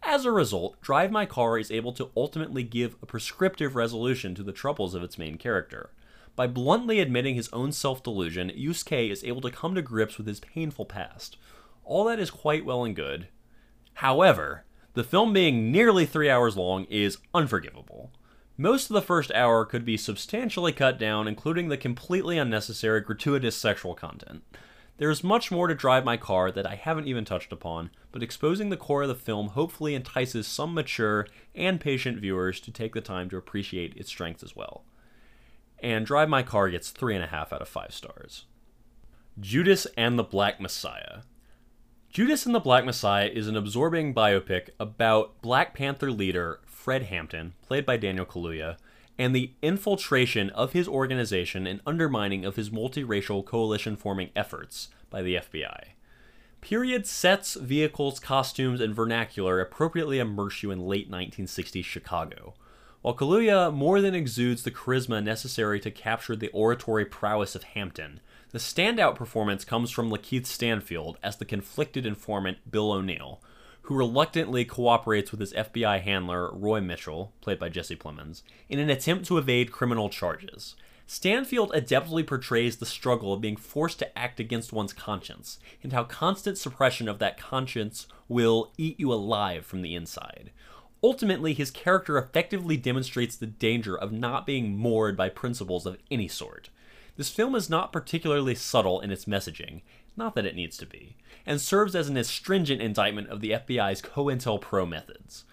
As a result, Drive My Car is able to ultimately give a prescriptive resolution to the troubles of its main character. By bluntly admitting his own self delusion, Yusuke is able to come to grips with his painful past. All that is quite well and good. However, the film being nearly three hours long is unforgivable. Most of the first hour could be substantially cut down, including the completely unnecessary gratuitous sexual content. There is much more to Drive My Car that I haven't even touched upon, but exposing the core of the film hopefully entices some mature and patient viewers to take the time to appreciate its strengths as well. And Drive My Car gets 3.5 out of 5 stars. Judas and the Black Messiah. Judas and the Black Messiah is an absorbing biopic about Black Panther leader Fred Hampton, played by Daniel Kaluuya, and the infiltration of his organization and undermining of his multiracial coalition forming efforts by the FBI. Period sets, vehicles, costumes, and vernacular appropriately immerse you in late 1960s Chicago. While Kaluuya more than exudes the charisma necessary to capture the oratory prowess of Hampton, the standout performance comes from Lakeith Stanfield as the conflicted informant Bill O'Neill, who reluctantly cooperates with his FBI handler Roy Mitchell, played by Jesse Plemons, in an attempt to evade criminal charges. Stanfield adeptly portrays the struggle of being forced to act against one's conscience, and how constant suppression of that conscience will eat you alive from the inside. Ultimately, his character effectively demonstrates the danger of not being moored by principles of any sort. This film is not particularly subtle in its messaging, not that it needs to be, and serves as an astringent indictment of the FBI's COINTELPRO methods.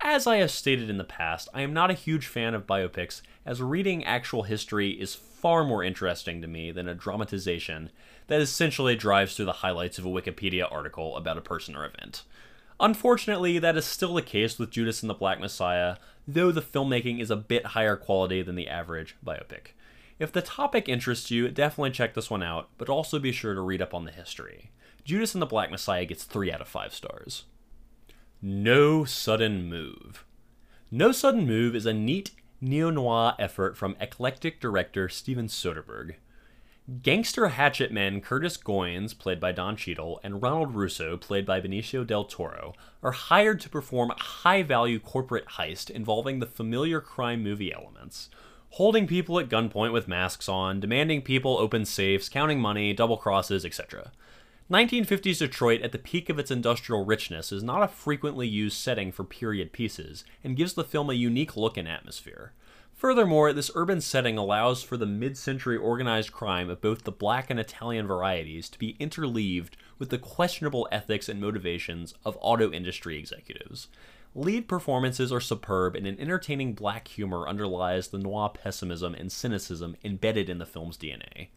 As I have stated in the past, I am not a huge fan of biopics, as reading actual history is far more interesting to me than a dramatization that essentially drives through the highlights of a Wikipedia article about a person or event. Unfortunately, that is still the case with Judas and the Black Messiah, though the filmmaking is a bit higher quality than the average biopic. If the topic interests you, definitely check this one out, but also be sure to read up on the history. Judas and the Black Messiah gets 3 out of 5 stars. No Sudden Move. No Sudden Move is a neat neo noir effort from eclectic director Steven Soderbergh. Gangster hatchet men Curtis Goins, played by Don Cheadle, and Ronald Russo, played by Benicio del Toro, are hired to perform a high value corporate heist involving the familiar crime movie elements. Holding people at gunpoint with masks on, demanding people open safes, counting money, double crosses, etc. 1950s Detroit, at the peak of its industrial richness, is not a frequently used setting for period pieces, and gives the film a unique look and atmosphere. Furthermore, this urban setting allows for the mid century organized crime of both the black and Italian varieties to be interleaved with the questionable ethics and motivations of auto industry executives. Lead performances are superb, and an entertaining black humor underlies the noir pessimism and cynicism embedded in the film's DNA.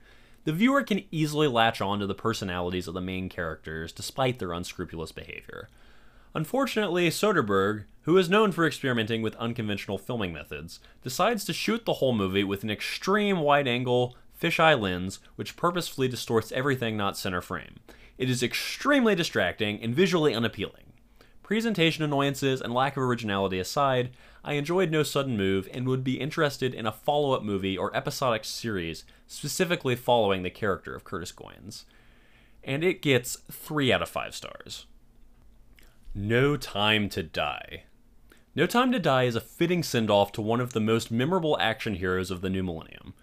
The viewer can easily latch on to the personalities of the main characters despite their unscrupulous behavior. Unfortunately, Soderbergh, who is known for experimenting with unconventional filming methods, decides to shoot the whole movie with an extreme wide angle, fisheye lens, which purposefully distorts everything not center frame. It is extremely distracting and visually unappealing. Presentation annoyances and lack of originality aside, I enjoyed No Sudden Move and would be interested in a follow up movie or episodic series specifically following the character of Curtis Goins. And it gets 3 out of 5 stars. No Time to Die. No Time to Die is a fitting send off to one of the most memorable action heroes of the new millennium.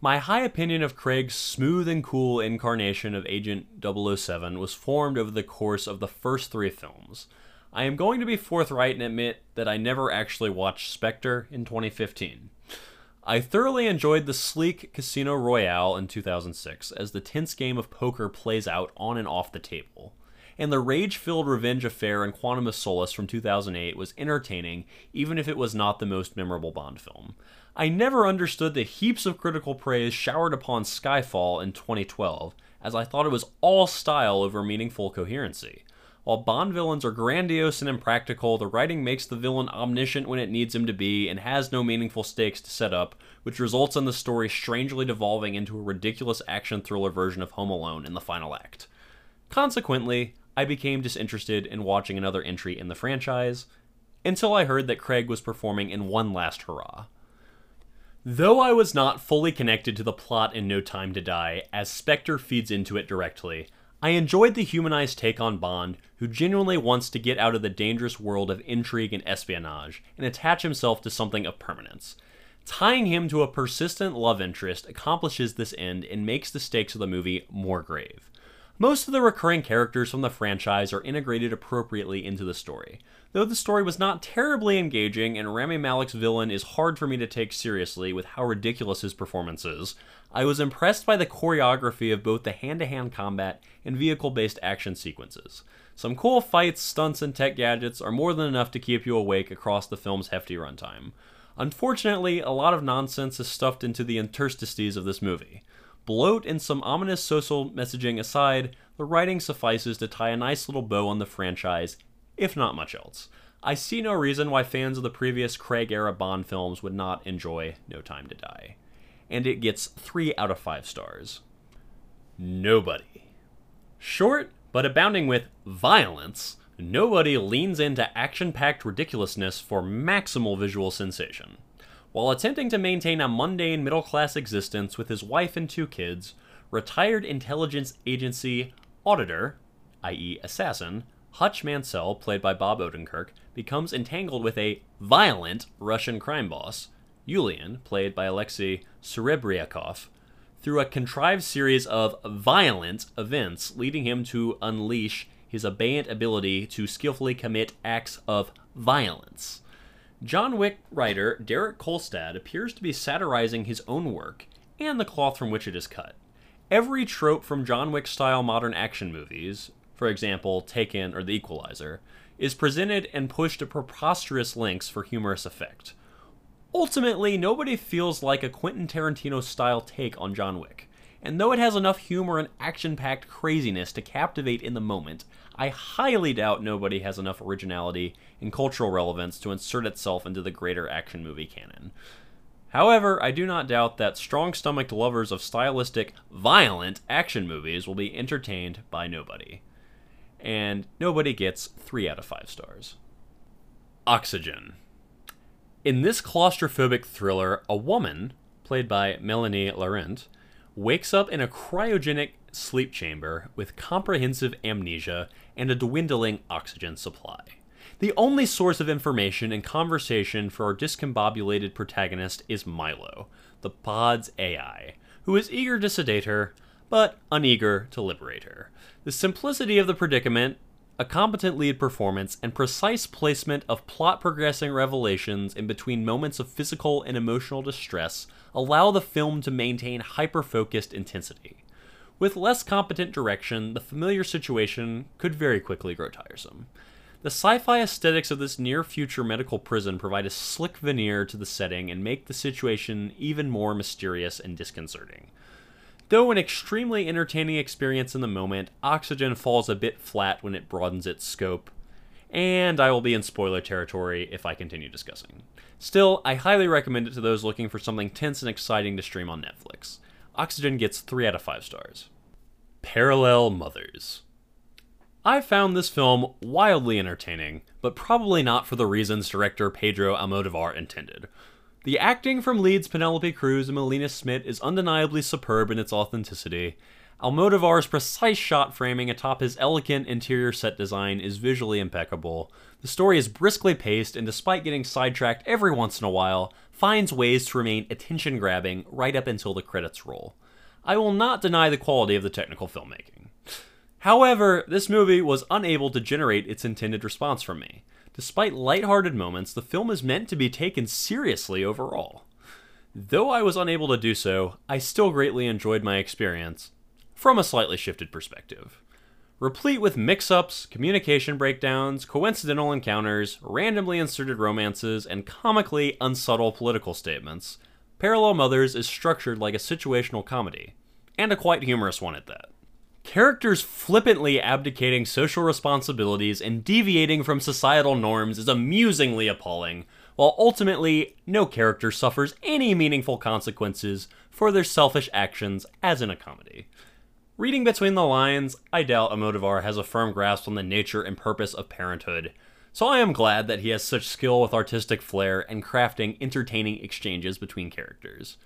My high opinion of Craig's smooth and cool incarnation of Agent 007 was formed over the course of the first three films. I am going to be forthright and admit that I never actually watched Spectre in 2015. I thoroughly enjoyed the sleek Casino Royale in 2006 as the tense game of poker plays out on and off the table and the rage filled revenge affair in Quantum of Solace from 2008 was entertaining, even if it was not the most memorable Bond film. I never understood the heaps of critical praise showered upon Skyfall in 2012, as I thought it was all style over meaningful coherency. While Bond villains are grandiose and impractical, the writing makes the villain omniscient when it needs him to be and has no meaningful stakes to set up, which results in the story strangely devolving into a ridiculous action thriller version of Home Alone in the final act. Consequently, I became disinterested in watching another entry in the franchise until I heard that Craig was performing in one last hurrah. Though I was not fully connected to the plot in No Time to Die, as Spectre feeds into it directly, I enjoyed the humanized take on Bond, who genuinely wants to get out of the dangerous world of intrigue and espionage and attach himself to something of permanence. Tying him to a persistent love interest accomplishes this end and makes the stakes of the movie more grave. Most of the recurring characters from the franchise are integrated appropriately into the story. Though the story was not terribly engaging and Rami Malek's villain is hard for me to take seriously with how ridiculous his performance is, I was impressed by the choreography of both the hand to hand combat and vehicle based action sequences. Some cool fights, stunts, and tech gadgets are more than enough to keep you awake across the film's hefty runtime. Unfortunately, a lot of nonsense is stuffed into the interstices of this movie. Bloat and some ominous social messaging aside, the writing suffices to tie a nice little bow on the franchise, if not much else. I see no reason why fans of the previous Craig era Bond films would not enjoy No Time to Die. And it gets 3 out of 5 stars. Nobody. Short, but abounding with violence, Nobody leans into action packed ridiculousness for maximal visual sensation. While attempting to maintain a mundane middle class existence with his wife and two kids, retired intelligence agency auditor, i.e., assassin, Hutch Mansell, played by Bob Odenkirk, becomes entangled with a violent Russian crime boss, Yulian, played by Alexei Serebriakov, through a contrived series of violent events, leading him to unleash his abeyant ability to skillfully commit acts of violence. John Wick writer Derek Kolstad appears to be satirizing his own work and the cloth from which it is cut. Every trope from John Wick style modern action movies, for example, Taken or The Equalizer, is presented and pushed to preposterous lengths for humorous effect. Ultimately, nobody feels like a Quentin Tarantino style take on John Wick. and though it has enough humor and action packed craziness to captivate in the moment, I highly doubt nobody has enough originality and cultural relevance to insert itself into the greater action movie canon. However, I do not doubt that strong stomached lovers of stylistic, violent action movies will be entertained by nobody. And nobody gets 3 out of 5 stars. Oxygen. In this claustrophobic thriller, a woman, played by Melanie Laurent, wakes up in a cryogenic sleep chamber with comprehensive amnesia and a dwindling oxygen supply. The only source of information and conversation for our discombobulated protagonist is Milo, the pod's AI, who is eager to sedate her, but uneager to liberate her. The simplicity of the predicament, a competent lead performance, and precise placement of plot progressing revelations in between moments of physical and emotional distress allow the film to maintain hyper focused intensity. With less competent direction, the familiar situation could very quickly grow tiresome. The sci fi aesthetics of this near future medical prison provide a slick veneer to the setting and make the situation even more mysterious and disconcerting. Though an extremely entertaining experience in the moment, Oxygen falls a bit flat when it broadens its scope, and I will be in spoiler territory if I continue discussing. Still, I highly recommend it to those looking for something tense and exciting to stream on Netflix. Oxygen gets 3 out of 5 stars. Parallel Mothers. I found this film wildly entertaining, but probably not for the reasons director Pedro Almodovar intended. The acting from leads Penelope Cruz and Milena Smit is undeniably superb in its authenticity. Almodovar's precise shot framing atop his elegant interior set design is visually impeccable. The story is briskly paced, and despite getting sidetracked every once in a while, finds ways to remain attention grabbing right up until the credits roll. I will not deny the quality of the technical filmmaking. However, this movie was unable to generate its intended response from me. Despite lighthearted moments, the film is meant to be taken seriously overall. Though I was unable to do so, I still greatly enjoyed my experience, from a slightly shifted perspective. Replete with mix ups, communication breakdowns, coincidental encounters, randomly inserted romances, and comically unsubtle political statements, Parallel Mothers is structured like a situational comedy, and a quite humorous one at that. Characters flippantly abdicating social responsibilities and deviating from societal norms is amusingly appalling, while ultimately no character suffers any meaningful consequences for their selfish actions as in a comedy. Reading between the lines, I doubt Almodovar has a firm grasp on the nature and purpose of parenthood, so I am glad that he has such skill with artistic flair and crafting entertaining exchanges between characters.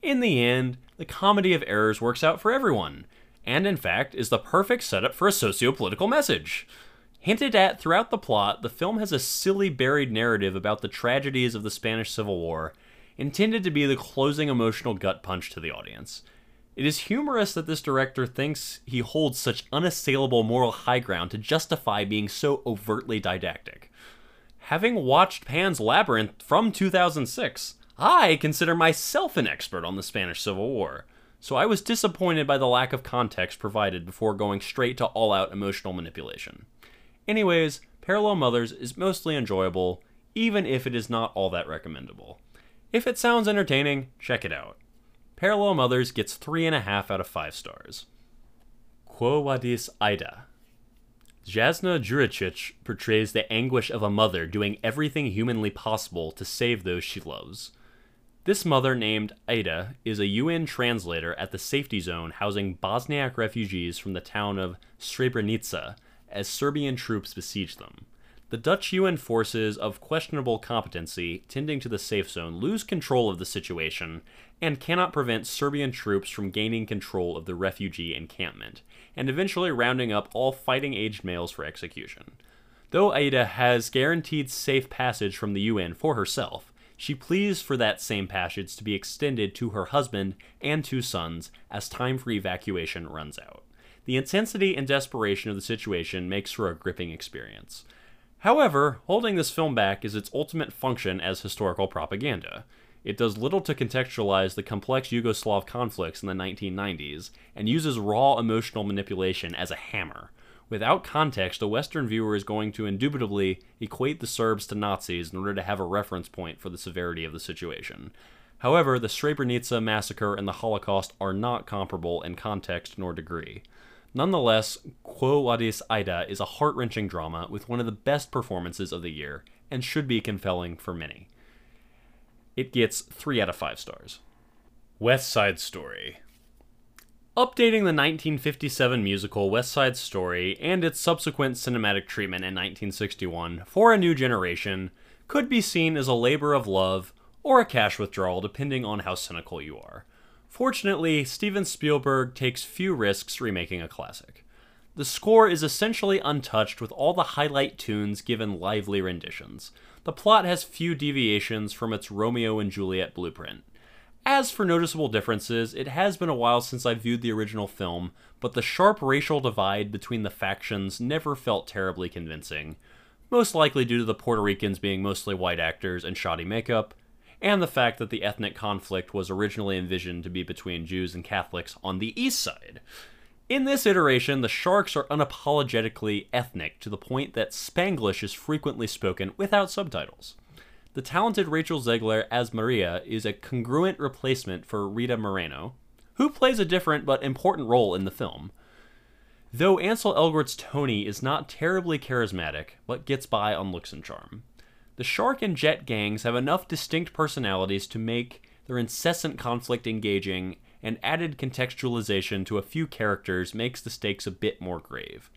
In the end, the comedy of errors works out for everyone, and in fact is the perfect setup for a socio-political message. Hinted at throughout the plot, the film has a silly buried narrative about the tragedies of the Spanish Civil War, intended to be the closing emotional gut punch to the audience. It is humorous that this director thinks he holds such unassailable moral high ground to justify being so overtly didactic. Having watched Pan's Labyrinth from 2006, I consider myself an expert on the Spanish Civil War so I was disappointed by the lack of context provided before going straight to all out emotional manipulation. Anyways, Parallel Mothers is mostly enjoyable, even if it is not all that recommendable. If it sounds entertaining, check it out. Parallel Mothers gets 3.5 out of 5 stars. Quo Vadis Aida Jasna Juricic portrays the anguish of a mother doing everything humanly possible to save those she loves. This mother, named Aida, is a UN translator at the safety zone housing Bosniak refugees from the town of Srebrenica as Serbian troops besiege them. The Dutch UN forces of questionable competency tending to the safe zone lose control of the situation and cannot prevent Serbian troops from gaining control of the refugee encampment and eventually rounding up all fighting aged males for execution. Though Aida has guaranteed safe passage from the UN for herself, she pleads for that same passage to be extended to her husband and two sons as time for evacuation runs out. The intensity and desperation of the situation makes for a gripping experience. However, holding this film back is its ultimate function as historical propaganda. It does little to contextualize the complex Yugoslav conflicts in the 1990s and uses raw emotional manipulation as a hammer, Without context, a Western viewer is going to indubitably equate the Serbs to Nazis in order to have a reference point for the severity of the situation. However, the Srebrenica massacre and the Holocaust are not comparable in context nor degree. Nonetheless, Quo Vadis Aida is a heart wrenching drama with one of the best performances of the year and should be compelling for many. It gets 3 out of 5 stars. West Side Story. Updating the 1957 musical West Side Story and its subsequent cinematic treatment in 1961 for a new generation could be seen as a labor of love or a cash withdrawal depending on how cynical you are. Fortunately, Steven Spielberg takes few risks remaking a classic. The score is essentially untouched with all the highlight tunes given lively renditions. The plot has few deviations from its Romeo and Juliet blueprint. As for noticeable differences, it has been a while since I viewed the original film, but the sharp racial divide between the factions never felt terribly convincing, most likely due to the Puerto Ricans being mostly white actors and shoddy makeup, and the fact that the ethnic conflict was originally envisioned to be between Jews and Catholics on the east side. In this iteration, the Sharks are unapologetically ethnic to the point that Spanglish is frequently spoken without subtitles. The talented Rachel Zegler as Maria is a congruent replacement for Rita Moreno, who plays a different but important role in the film. Though Ansel Elgort's Tony is not terribly charismatic, but gets by on looks and charm. The Shark and Jet gangs have enough distinct personalities to make their incessant conflict engaging, and added contextualization to a few characters makes the stakes a bit more grave.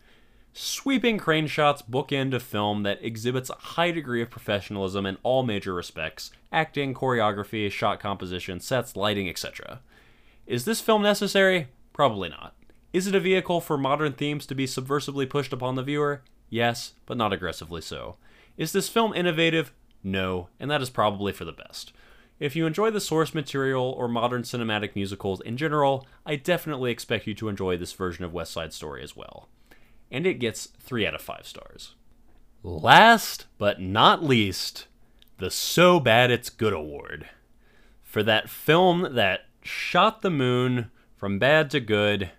Sweeping crane shots bookend a film that exhibits a high degree of professionalism in all major respects acting, choreography, shot composition, sets, lighting, etc. Is this film necessary? Probably not. Is it a vehicle for modern themes to be subversively pushed upon the viewer? Yes, but not aggressively so. Is this film innovative? No, and that is probably for the best. If you enjoy the source material or modern cinematic musicals in general, I definitely expect you to enjoy this version of West Side Story as well. And it gets 3 out of 5 stars. Last but not least, the So Bad It's Good Award. For that film that shot the moon from bad to good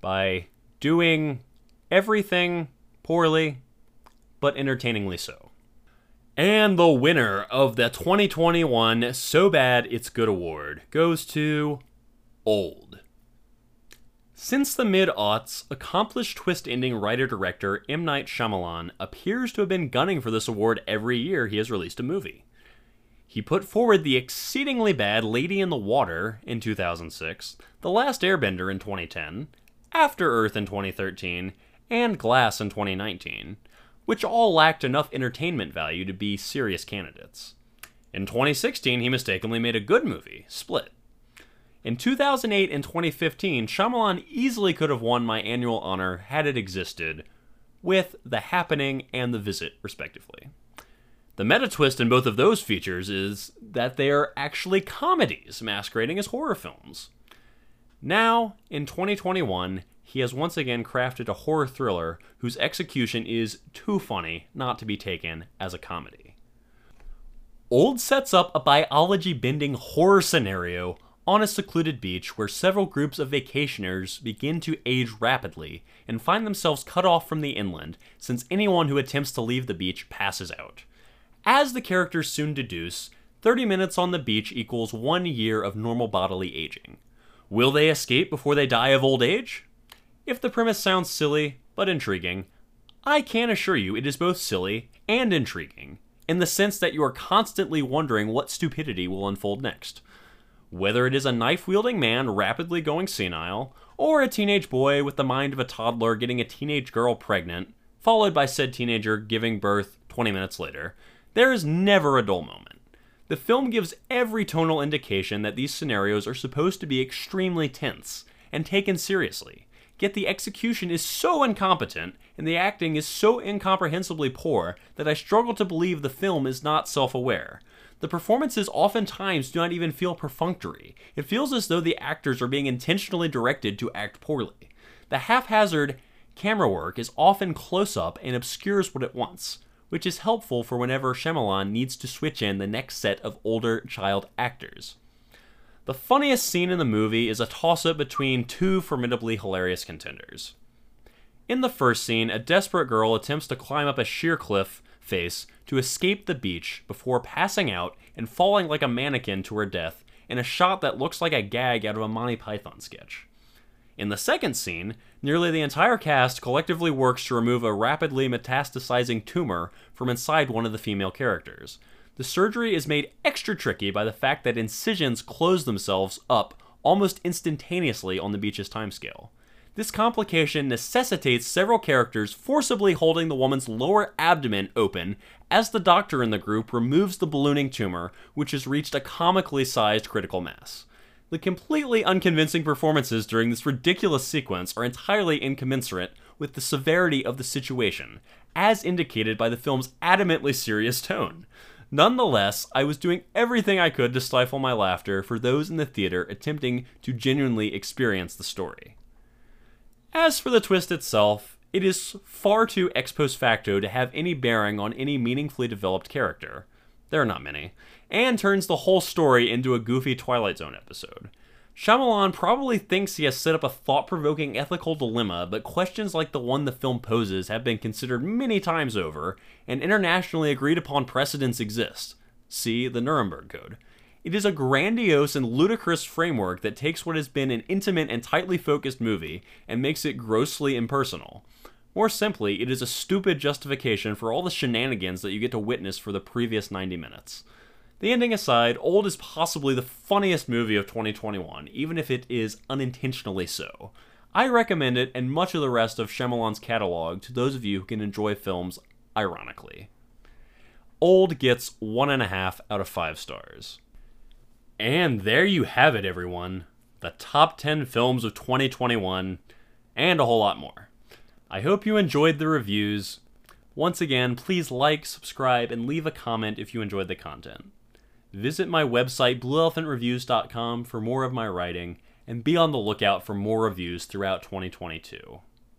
by doing everything poorly, but entertainingly so. And the winner of the 2021 So Bad It's Good Award goes to Old. Since the mid aughts, accomplished twist ending writer director M. Night Shyamalan appears to have been gunning for this award every year he has released a movie. He put forward the exceedingly bad Lady in the Water in 2006, The Last Airbender in 2010, After Earth in 2013, and Glass in 2019 which all lacked enough entertainment value to be serious candidates. In 2016, he mistakenly made a good movie, Split. In 2008 and 2015, Shyamalan easily could have won my annual honor had it existed, with The Happening and The Visit, respectively. The meta twist in both of those features is that they are actually comedies masquerading as horror films. Now, in 2021, he has once again crafted a horror thriller whose execution is too funny not to be taken as a comedy. Old sets up a biology bending horror scenario on a secluded beach where several groups of vacationers begin to age rapidly and find themselves cut off from the inland since anyone who attempts to leave the beach passes out. As the characters soon deduce, 30 minutes on the beach equals one year of normal bodily aging. Will they escape before they die of old age? If the premise sounds silly, but intriguing, I can assure you it is both silly and intriguing, in the sense that you are constantly wondering what stupidity will unfold next. Whether it is a knife wielding man rapidly going senile, or a teenage boy with the mind of a toddler getting a teenage girl pregnant, followed by said teenager giving birth 20 minutes later, there is never a dull moment. The film gives every tonal indication that these scenarios are supposed to be extremely tense and taken seriously, Yet the execution is so incompetent and the acting is so incomprehensibly poor that I struggle to believe the film is not self aware. The performances oftentimes do not even feel perfunctory. It feels as though the actors are being intentionally directed to act poorly. The haphazard camera work is often close up and obscures what it wants, which is helpful for whenever Shyamalan needs to switch in the next set of older child actors. The funniest scene in the movie is a toss up between two formidably hilarious contenders. In the first scene, a desperate girl attempts to climb up a sheer cliff face to escape the beach before passing out and falling like a mannequin to her death in a shot that looks like a gag out of a Monty Python sketch. In the second scene, nearly the entire cast collectively works to remove a rapidly metastasizing tumor from inside one of the female characters. The surgery is made extra tricky by the fact that incisions close themselves up almost instantaneously on the beach's timescale. This complication necessitates several characters forcibly holding the woman's lower abdomen open as the doctor in the group removes the ballooning tumor, which has reached a comically sized critical mass. The completely unconvincing performances during this ridiculous sequence are entirely incommensurate with the severity of the situation, as indicated by the film's adamantly serious tone. Nonetheless, I was doing everything I could to stifle my laughter for those in the theater attempting to genuinely experience the story. As for the twist itself, it is far too ex post facto to have any bearing on any meaningfully developed character. There are not many, and turns the whole story into a goofy Twilight Zone episode. Shyamalan probably thinks he has set up a thought provoking ethical dilemma, but questions like the one the film poses have been considered many times over, and internationally agreed upon precedents exist. See the Nuremberg Code. It is a grandiose and ludicrous framework that takes what has been an intimate and tightly focused movie and makes it grossly impersonal. More simply, it is a stupid justification for all the shenanigans that you get to witness for the previous 90 minutes. The ending aside, Old is possibly the funniest movie of 2021, even if it is unintentionally so. I recommend it and much of the rest of Shyamalan's catalog to those of you who can enjoy films ironically. Old gets 1.5 out of 5 stars. And there you have it, everyone. The top 10 films of 2021, and a whole lot more. I hope you enjoyed the reviews. Once again, please like, subscribe, and leave a comment if you enjoyed the content. Visit my website, blueelephantreviews.com, for more of my writing, and be on the lookout for more reviews throughout 2022.